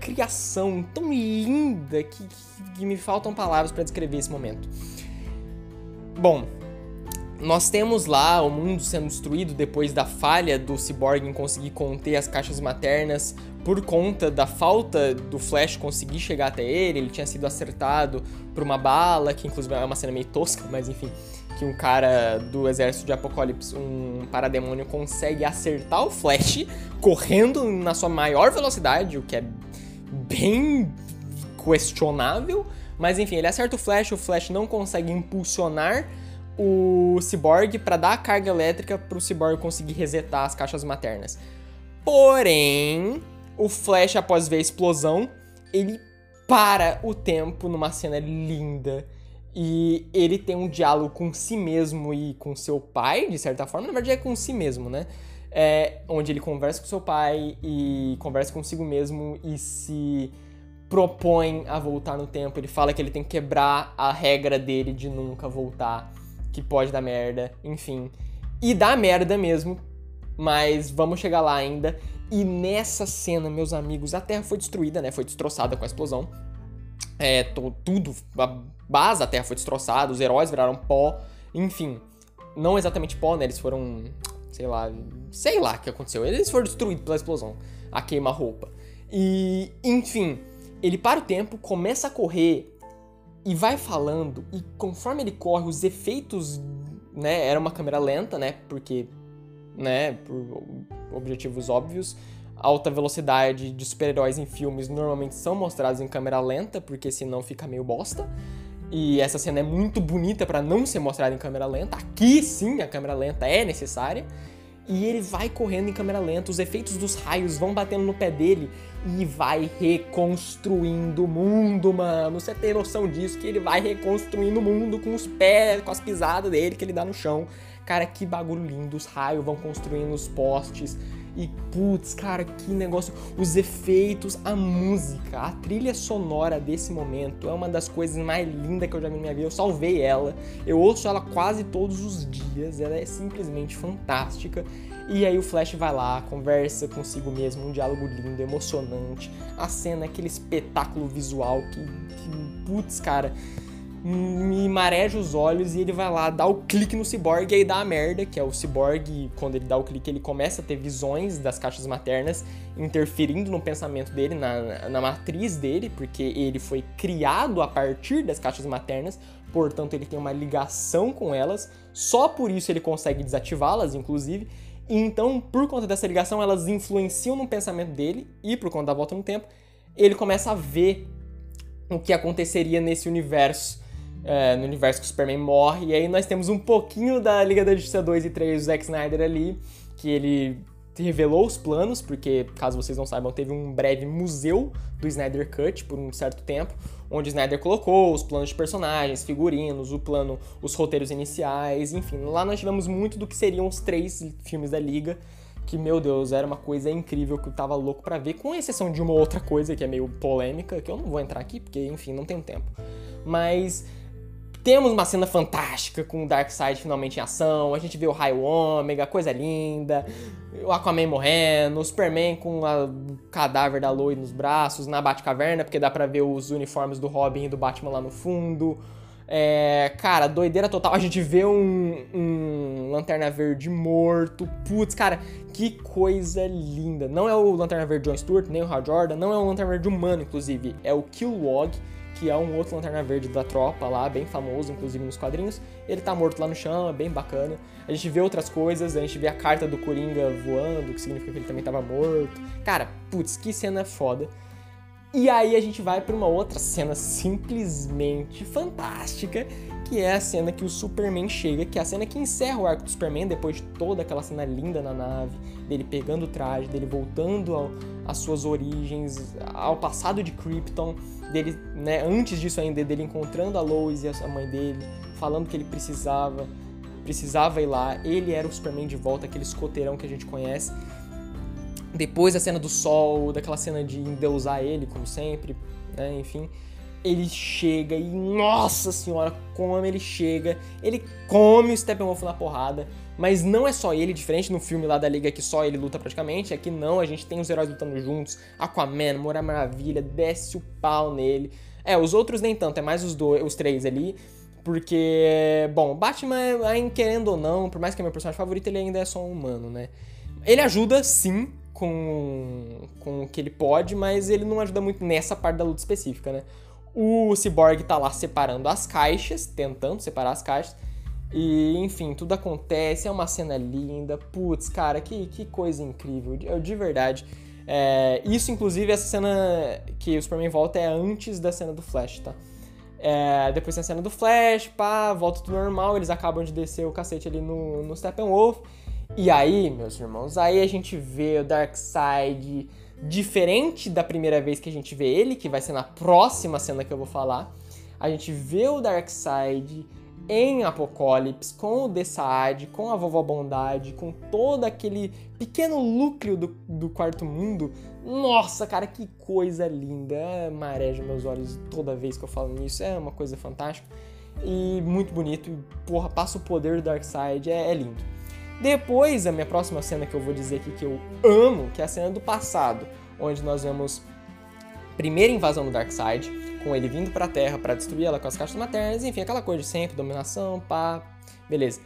criação tão linda que, que, que me faltam palavras para descrever esse momento. Bom, nós temos lá o mundo sendo destruído depois da falha do Cyborg em conseguir conter as caixas maternas por conta da falta do Flash conseguir chegar até ele. Ele tinha sido acertado por uma bala, que inclusive é uma cena meio tosca, mas enfim que um cara do exército de Apocalipse, um parademônio, consegue acertar o Flash correndo na sua maior velocidade, o que é bem questionável. Mas enfim, ele acerta o Flash, o Flash não consegue impulsionar o Cyborg para dar a carga elétrica para o Cyborg conseguir resetar as caixas maternas. Porém, o Flash, após ver a explosão, ele para o tempo numa cena linda e ele tem um diálogo com si mesmo e com seu pai, de certa forma. Na verdade, é com si mesmo, né? É, onde ele conversa com seu pai e conversa consigo mesmo e se propõe a voltar no tempo. Ele fala que ele tem que quebrar a regra dele de nunca voltar, que pode dar merda, enfim. E dá merda mesmo, mas vamos chegar lá ainda. E nessa cena, meus amigos, a Terra foi destruída, né? Foi destroçada com a explosão. É, tudo, a base da Terra foi destroçada, os heróis viraram pó, enfim. Não exatamente pó, né? Eles foram, sei lá, sei lá o que aconteceu. Eles foram destruídos pela explosão, a queima-roupa. E, enfim, ele para o tempo, começa a correr e vai falando, e conforme ele corre, os efeitos, né? Era uma câmera lenta, né? Porque, né, por objetivos óbvios alta velocidade de super-heróis em filmes normalmente são mostrados em câmera lenta, porque senão fica meio bosta. E essa cena é muito bonita para não ser mostrada em câmera lenta. Aqui sim a câmera lenta é necessária. E ele vai correndo em câmera lenta, os efeitos dos raios vão batendo no pé dele e vai reconstruindo o mundo, mano. Você tem noção disso? Que ele vai reconstruindo o mundo com os pés, com as pisadas dele que ele dá no chão. Cara, que bagulho lindo. Os raios vão construindo os postes E putz, cara, que negócio. Os efeitos, a música, a trilha sonora desse momento é uma das coisas mais lindas que eu já vi na minha vida. Eu salvei ela, eu ouço ela quase todos os dias, ela é simplesmente fantástica. E aí o Flash vai lá, conversa consigo mesmo, um diálogo lindo, emocionante. A cena aquele espetáculo visual que, que putz, cara me mareja os olhos e ele vai lá, dá o clique no Cyborg e aí dá a merda, que é o Cyborg, quando ele dá o clique, ele começa a ter visões das caixas maternas interferindo no pensamento dele, na, na matriz dele, porque ele foi criado a partir das caixas maternas, portanto ele tem uma ligação com elas, só por isso ele consegue desativá-las, inclusive. E então, por conta dessa ligação, elas influenciam no pensamento dele e por conta da volta no tempo, ele começa a ver o que aconteceria nesse universo é, no universo que o Superman morre. E aí nós temos um pouquinho da Liga da Justiça 2 e 3 do Zack Snyder ali, que ele revelou os planos, porque, caso vocês não saibam, teve um breve museu do Snyder Cut por um certo tempo, onde Snyder colocou os planos de personagens, figurinos, o plano, os roteiros iniciais, enfim. Lá nós tivemos muito do que seriam os três filmes da Liga, que, meu Deus, era uma coisa incrível que eu tava louco para ver, com exceção de uma outra coisa que é meio polêmica, que eu não vou entrar aqui, porque, enfim, não tenho tempo. Mas temos uma cena fantástica com o Darkseid finalmente em ação, a gente vê o Raio Ômega, coisa linda, o Aquaman morrendo, o Superman com o cadáver da Lois nos braços, na Batcaverna, porque dá pra ver os uniformes do Robin e do Batman lá no fundo. É, cara, doideira total. A gente vê um, um, Lanterna Verde morto. Putz, cara, que coisa linda. Não é o Lanterna Verde John Stewart, nem o Hal Jordan, não é o Lanterna Verde humano, inclusive. É o Kilowog que é um outro Lanterna Verde da tropa lá, bem famoso, inclusive nos quadrinhos. Ele tá morto lá no chão, é bem bacana. A gente vê outras coisas, a gente vê a carta do Coringa voando, que significa que ele também tava morto. Cara, putz, que cena foda. E aí a gente vai para uma outra cena simplesmente fantástica, que é a cena que o Superman chega, que é a cena que encerra o arco do Superman depois de toda aquela cena linda na nave, dele pegando o traje, dele voltando às suas origens, ao passado de Krypton dele, né, antes disso ainda, dele encontrando a Lois e a mãe dele, falando que ele precisava, precisava ir lá. Ele era o Superman de volta, aquele escoteirão que a gente conhece. Depois da cena do sol, daquela cena de endeusar ele, como sempre, né, enfim. Ele chega e, nossa senhora, como ele chega. Ele come o Steppenwolf na porrada. Mas não é só ele, diferente no filme lá da Liga que só ele luta praticamente. Aqui não, a gente tem os heróis lutando juntos. Aquaman, Mora Maravilha, desce o pau nele. É, os outros nem tanto, é mais os, dois, os três ali. Porque, bom, Batman, querendo ou não, por mais que é meu personagem favorito, ele ainda é só um humano, né? Ele ajuda, sim, com, com o que ele pode, mas ele não ajuda muito nessa parte da luta específica, né? O Cyborg tá lá separando as caixas, tentando separar as caixas. E, enfim, tudo acontece, é uma cena linda. Putz, cara, que, que coisa incrível. De verdade. É, isso, inclusive, essa cena que o Superman volta é antes da cena do Flash, tá? É, depois tem a cena do Flash, pá, volta tudo normal, eles acabam de descer o cacete ali no, no Steppenwolf. E aí, meus irmãos, aí a gente vê o Darkseid diferente da primeira vez que a gente vê ele, que vai ser na próxima cena que eu vou falar. A gente vê o Darkseid em Apocalipse, com o Dessaad, com a Vovó Bondade, com todo aquele pequeno núcleo do, do quarto mundo. Nossa, cara, que coisa linda! É, mareja meus olhos toda vez que eu falo nisso. É uma coisa fantástica e muito bonito. E, porra, passa o poder do Darkseid, é, é lindo. Depois, a minha próxima cena que eu vou dizer aqui que eu amo, que é a cena do passado, onde nós vemos primeira invasão do Darkseid, com ele vindo pra Terra para destruir ela com as caixas maternas, enfim, aquela coisa de sempre, dominação, pá, beleza.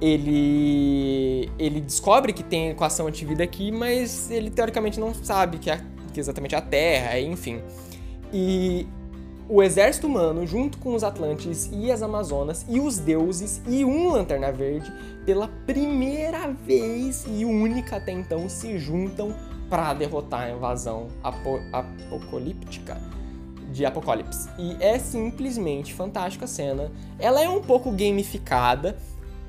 Ele ele descobre que tem equação antivida aqui, mas ele teoricamente não sabe que é, que é exatamente a Terra, enfim. E o exército humano, junto com os Atlantes e as Amazonas e os deuses e um Lanterna Verde, pela primeira vez e única até então, se juntam para derrotar a invasão apo apocalíptica de Apocalipse. E é simplesmente fantástica a cena. Ela é um pouco gamificada.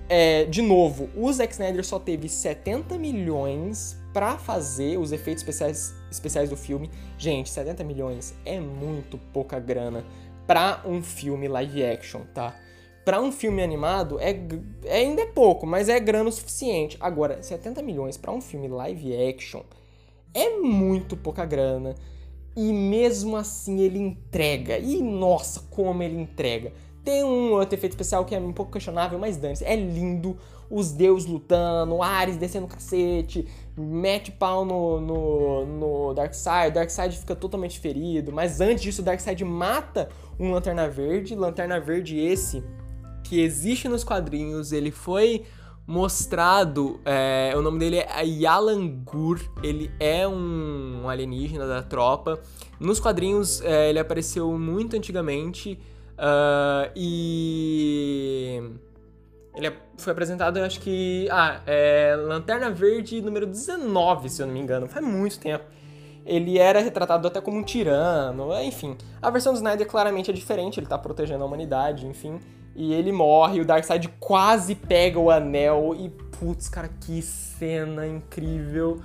É, de novo, o Zack Snyder só teve 70 milhões para fazer os efeitos especiais, especiais do filme. Gente, 70 milhões é muito pouca grana para um filme live action, tá? para um filme animado é, é, ainda é pouco, mas é grana o suficiente. Agora, 70 milhões para um filme live action é muito pouca grana. E mesmo assim ele entrega. E nossa, como ele entrega. Tem um outro efeito especial que é um pouco questionável, mas dane-se. É lindo. Os deuses lutando, Ares descendo o cacete, mete pau no, no, no Darkseid. Darkseid fica totalmente ferido. Mas antes disso, o Darkseid mata um Lanterna Verde. Lanterna Verde esse que existe nos quadrinhos. Ele foi mostrado. É, o nome dele é Yalan Gur. Ele é um alienígena da tropa. Nos quadrinhos, é, ele apareceu muito antigamente. Uh, e. Ele foi apresentado, eu acho que. Ah, é Lanterna Verde número 19, se eu não me engano. Faz muito tempo. Ele era retratado até como um tirano, enfim. A versão do Snyder claramente é diferente, ele tá protegendo a humanidade, enfim. E ele morre, o Darkseid quase pega o anel e putz, cara, que cena incrível.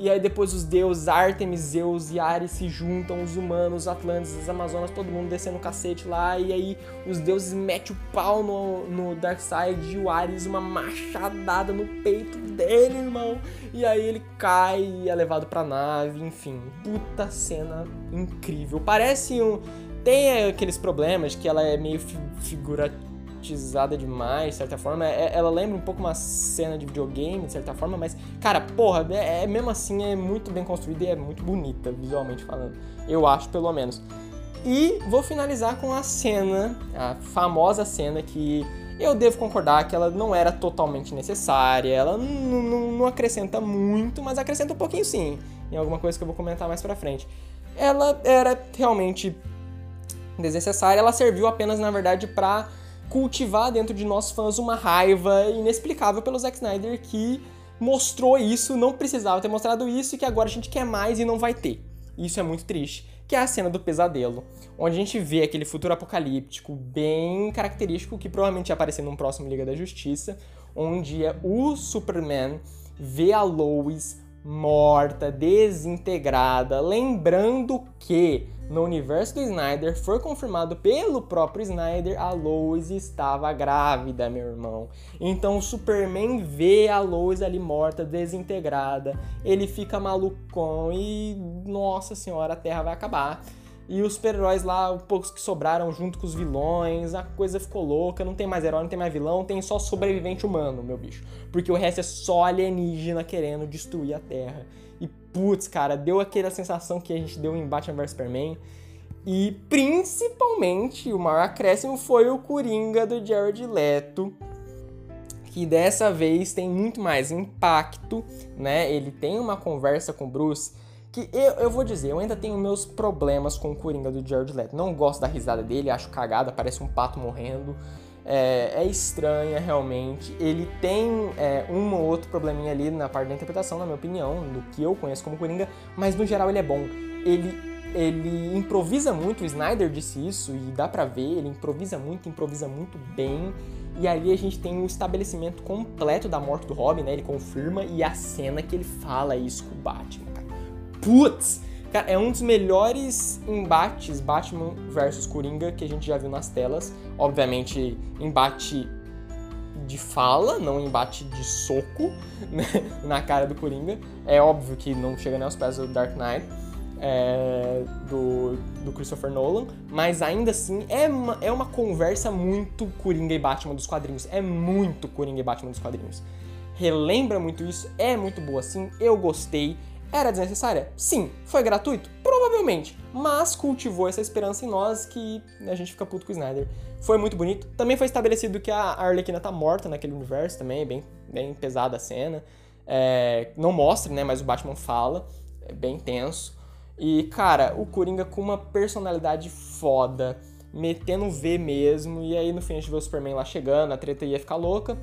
E aí depois os deuses Artemis, Zeus e Ares se juntam, os humanos, os Atlantes, as Amazonas, todo mundo descendo o cacete lá. E aí os deuses metem o pau no, no Darkseid e o Ares uma machadada no peito dele, irmão. E aí ele cai e é levado pra nave, enfim. Puta cena incrível. Parece um... Tem aqueles problemas que ela é meio figurativa romantizada demais, de certa forma. É, ela lembra um pouco uma cena de videogame, de certa forma, mas, cara, porra, é, é mesmo assim é muito bem construída e é muito bonita, visualmente falando. Eu acho, pelo menos. E vou finalizar com a cena, a famosa cena que eu devo concordar que ela não era totalmente necessária, ela não acrescenta muito, mas acrescenta um pouquinho sim, em alguma coisa que eu vou comentar mais pra frente. Ela era realmente desnecessária, ela serviu apenas, na verdade, para cultivar dentro de nós fãs uma raiva inexplicável pelo Zack Snyder que mostrou isso, não precisava ter mostrado isso e que agora a gente quer mais e não vai ter. Isso é muito triste. Que é a cena do pesadelo, onde a gente vê aquele futuro apocalíptico bem característico que provavelmente ia aparecer num próximo Liga da Justiça, onde é o Superman vê a Lois morta, desintegrada, lembrando que no universo do Snyder, foi confirmado pelo próprio Snyder, a Lois estava grávida, meu irmão. Então o Superman vê a Lois ali morta, desintegrada, ele fica malucão e, nossa senhora, a Terra vai acabar. E os super-heróis lá, os poucos que sobraram junto com os vilões, a coisa ficou louca, não tem mais herói, não tem mais vilão, tem só sobrevivente humano, meu bicho. Porque o resto é só alienígena querendo destruir a Terra. Putz, cara, deu aquela sensação que a gente deu em Batman vs Superman. E principalmente o maior acréscimo foi o Coringa do Jared Leto, que dessa vez tem muito mais impacto, né? Ele tem uma conversa com o Bruce que eu, eu vou dizer, eu ainda tenho meus problemas com o Coringa do Jared Leto. Não gosto da risada dele, acho cagada, parece um pato morrendo é, é estranha realmente. Ele tem é, um ou outro probleminha ali na parte da interpretação, na minha opinião, do que eu conheço como Coringa, mas no geral ele é bom. Ele, ele improvisa muito, o Snyder disse isso e dá pra ver, ele improvisa muito, improvisa muito bem. E ali a gente tem o estabelecimento completo da morte do Robin, né? Ele confirma e a cena que ele fala isso com o Batman, cara. Putz! Cara, é um dos melhores embates Batman versus Coringa que a gente já viu nas telas. Obviamente, embate de fala, não embate de soco né, na cara do Coringa. É óbvio que não chega nem aos pés do Dark Knight. É, do, do Christopher Nolan, mas ainda assim é uma, é uma conversa muito Coringa e Batman dos quadrinhos. É muito Coringa e Batman dos quadrinhos. Relembra muito isso, é muito boa assim, eu gostei. Era desnecessária? Sim. Foi gratuito? Provavelmente. Mas cultivou essa esperança em nós que a gente fica puto com o Snyder. Foi muito bonito. Também foi estabelecido que a Arlequina tá morta naquele universo também, bem, bem pesada a cena. É, não mostra, né? Mas o Batman fala. É bem tenso. E, cara, o Coringa com uma personalidade foda, metendo V mesmo. E aí no fim a gente vê o Superman lá chegando, a treta ia ficar louca.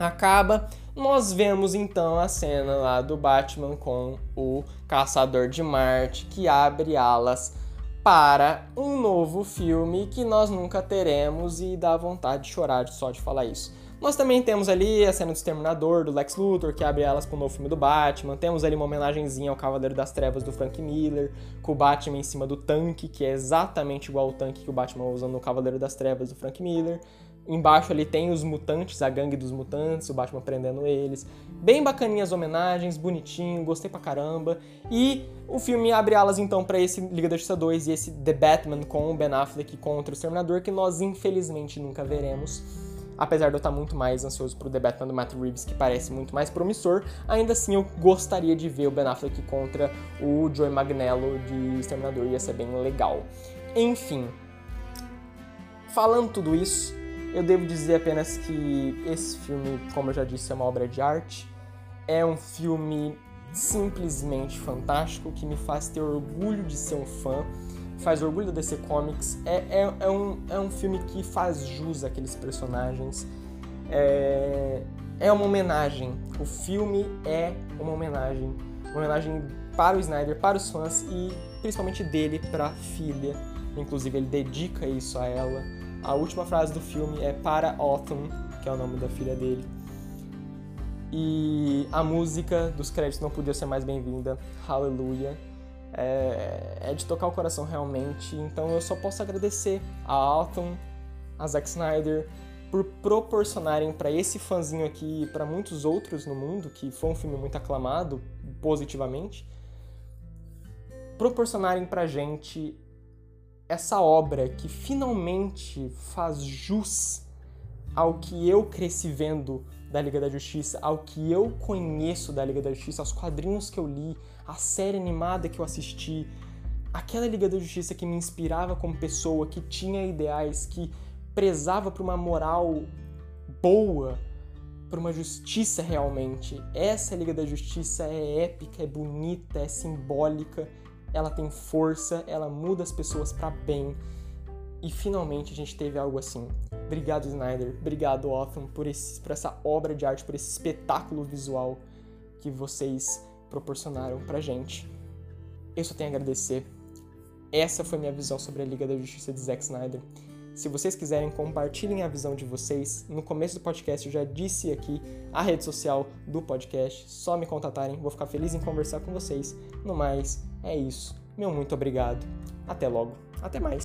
Acaba nós vemos então a cena lá do Batman com o Caçador de Marte que abre alas para um novo filme que nós nunca teremos e dá vontade de chorar só de falar isso. Nós também temos ali a cena do Exterminador, do Lex Luthor, que abre elas para o novo filme do Batman. Temos ali uma homenagenzinha ao Cavaleiro das Trevas do Frank Miller, com o Batman em cima do tanque, que é exatamente igual ao tanque que o Batman usa no Cavaleiro das Trevas do Frank Miller. Embaixo ali tem os mutantes, a gangue dos mutantes, o Batman prendendo eles. Bem bacaninhas as homenagens, bonitinho, gostei pra caramba. E o filme abre alas então para esse Liga da Justiça 2 e esse The Batman com o Ben Affleck contra o Exterminador, que nós infelizmente nunca veremos. Apesar de eu estar muito mais ansioso pro The Batman do Matt Reeves, que parece muito mais promissor, ainda assim eu gostaria de ver o Ben Affleck contra o Joey Magnello de Exterminador, ia ser bem legal. Enfim, falando tudo isso, eu devo dizer apenas que esse filme, como eu já disse, é uma obra de arte. É um filme simplesmente fantástico que me faz ter orgulho de ser um fã, faz orgulho da DC Comics. É, é, é, um, é um filme que faz jus àqueles personagens. É, é uma homenagem. O filme é uma homenagem. Uma homenagem para o Snyder, para os fãs e principalmente dele para a filha. Inclusive, ele dedica isso a ela. A última frase do filme é para Autumn, que é o nome da filha dele. E a música dos créditos não podia ser mais bem-vinda, Hallelujah. É, é, de tocar o coração realmente, então eu só posso agradecer a Autumn, a Zack Snyder, por proporcionarem para esse fãzinho aqui e para muitos outros no mundo, que foi um filme muito aclamado positivamente, proporcionarem pra gente essa obra que finalmente faz jus ao que eu cresci vendo da Liga da Justiça, ao que eu conheço da Liga da Justiça, aos quadrinhos que eu li, a série animada que eu assisti, aquela Liga da Justiça que me inspirava como pessoa, que tinha ideais, que prezava por uma moral boa, por uma justiça realmente. Essa Liga da Justiça é épica, é bonita, é simbólica ela tem força, ela muda as pessoas para bem. E finalmente a gente teve algo assim. Obrigado, Snyder. Obrigado, Otham, por, esse, por essa obra de arte, por esse espetáculo visual que vocês proporcionaram pra gente. Eu só tenho a agradecer. Essa foi minha visão sobre a Liga da Justiça de Zack Snyder. Se vocês quiserem, compartilhem a visão de vocês. No começo do podcast eu já disse aqui a rede social do podcast. Só me contatarem, vou ficar feliz em conversar com vocês. No mais, é isso. Meu muito obrigado. Até logo. Até mais.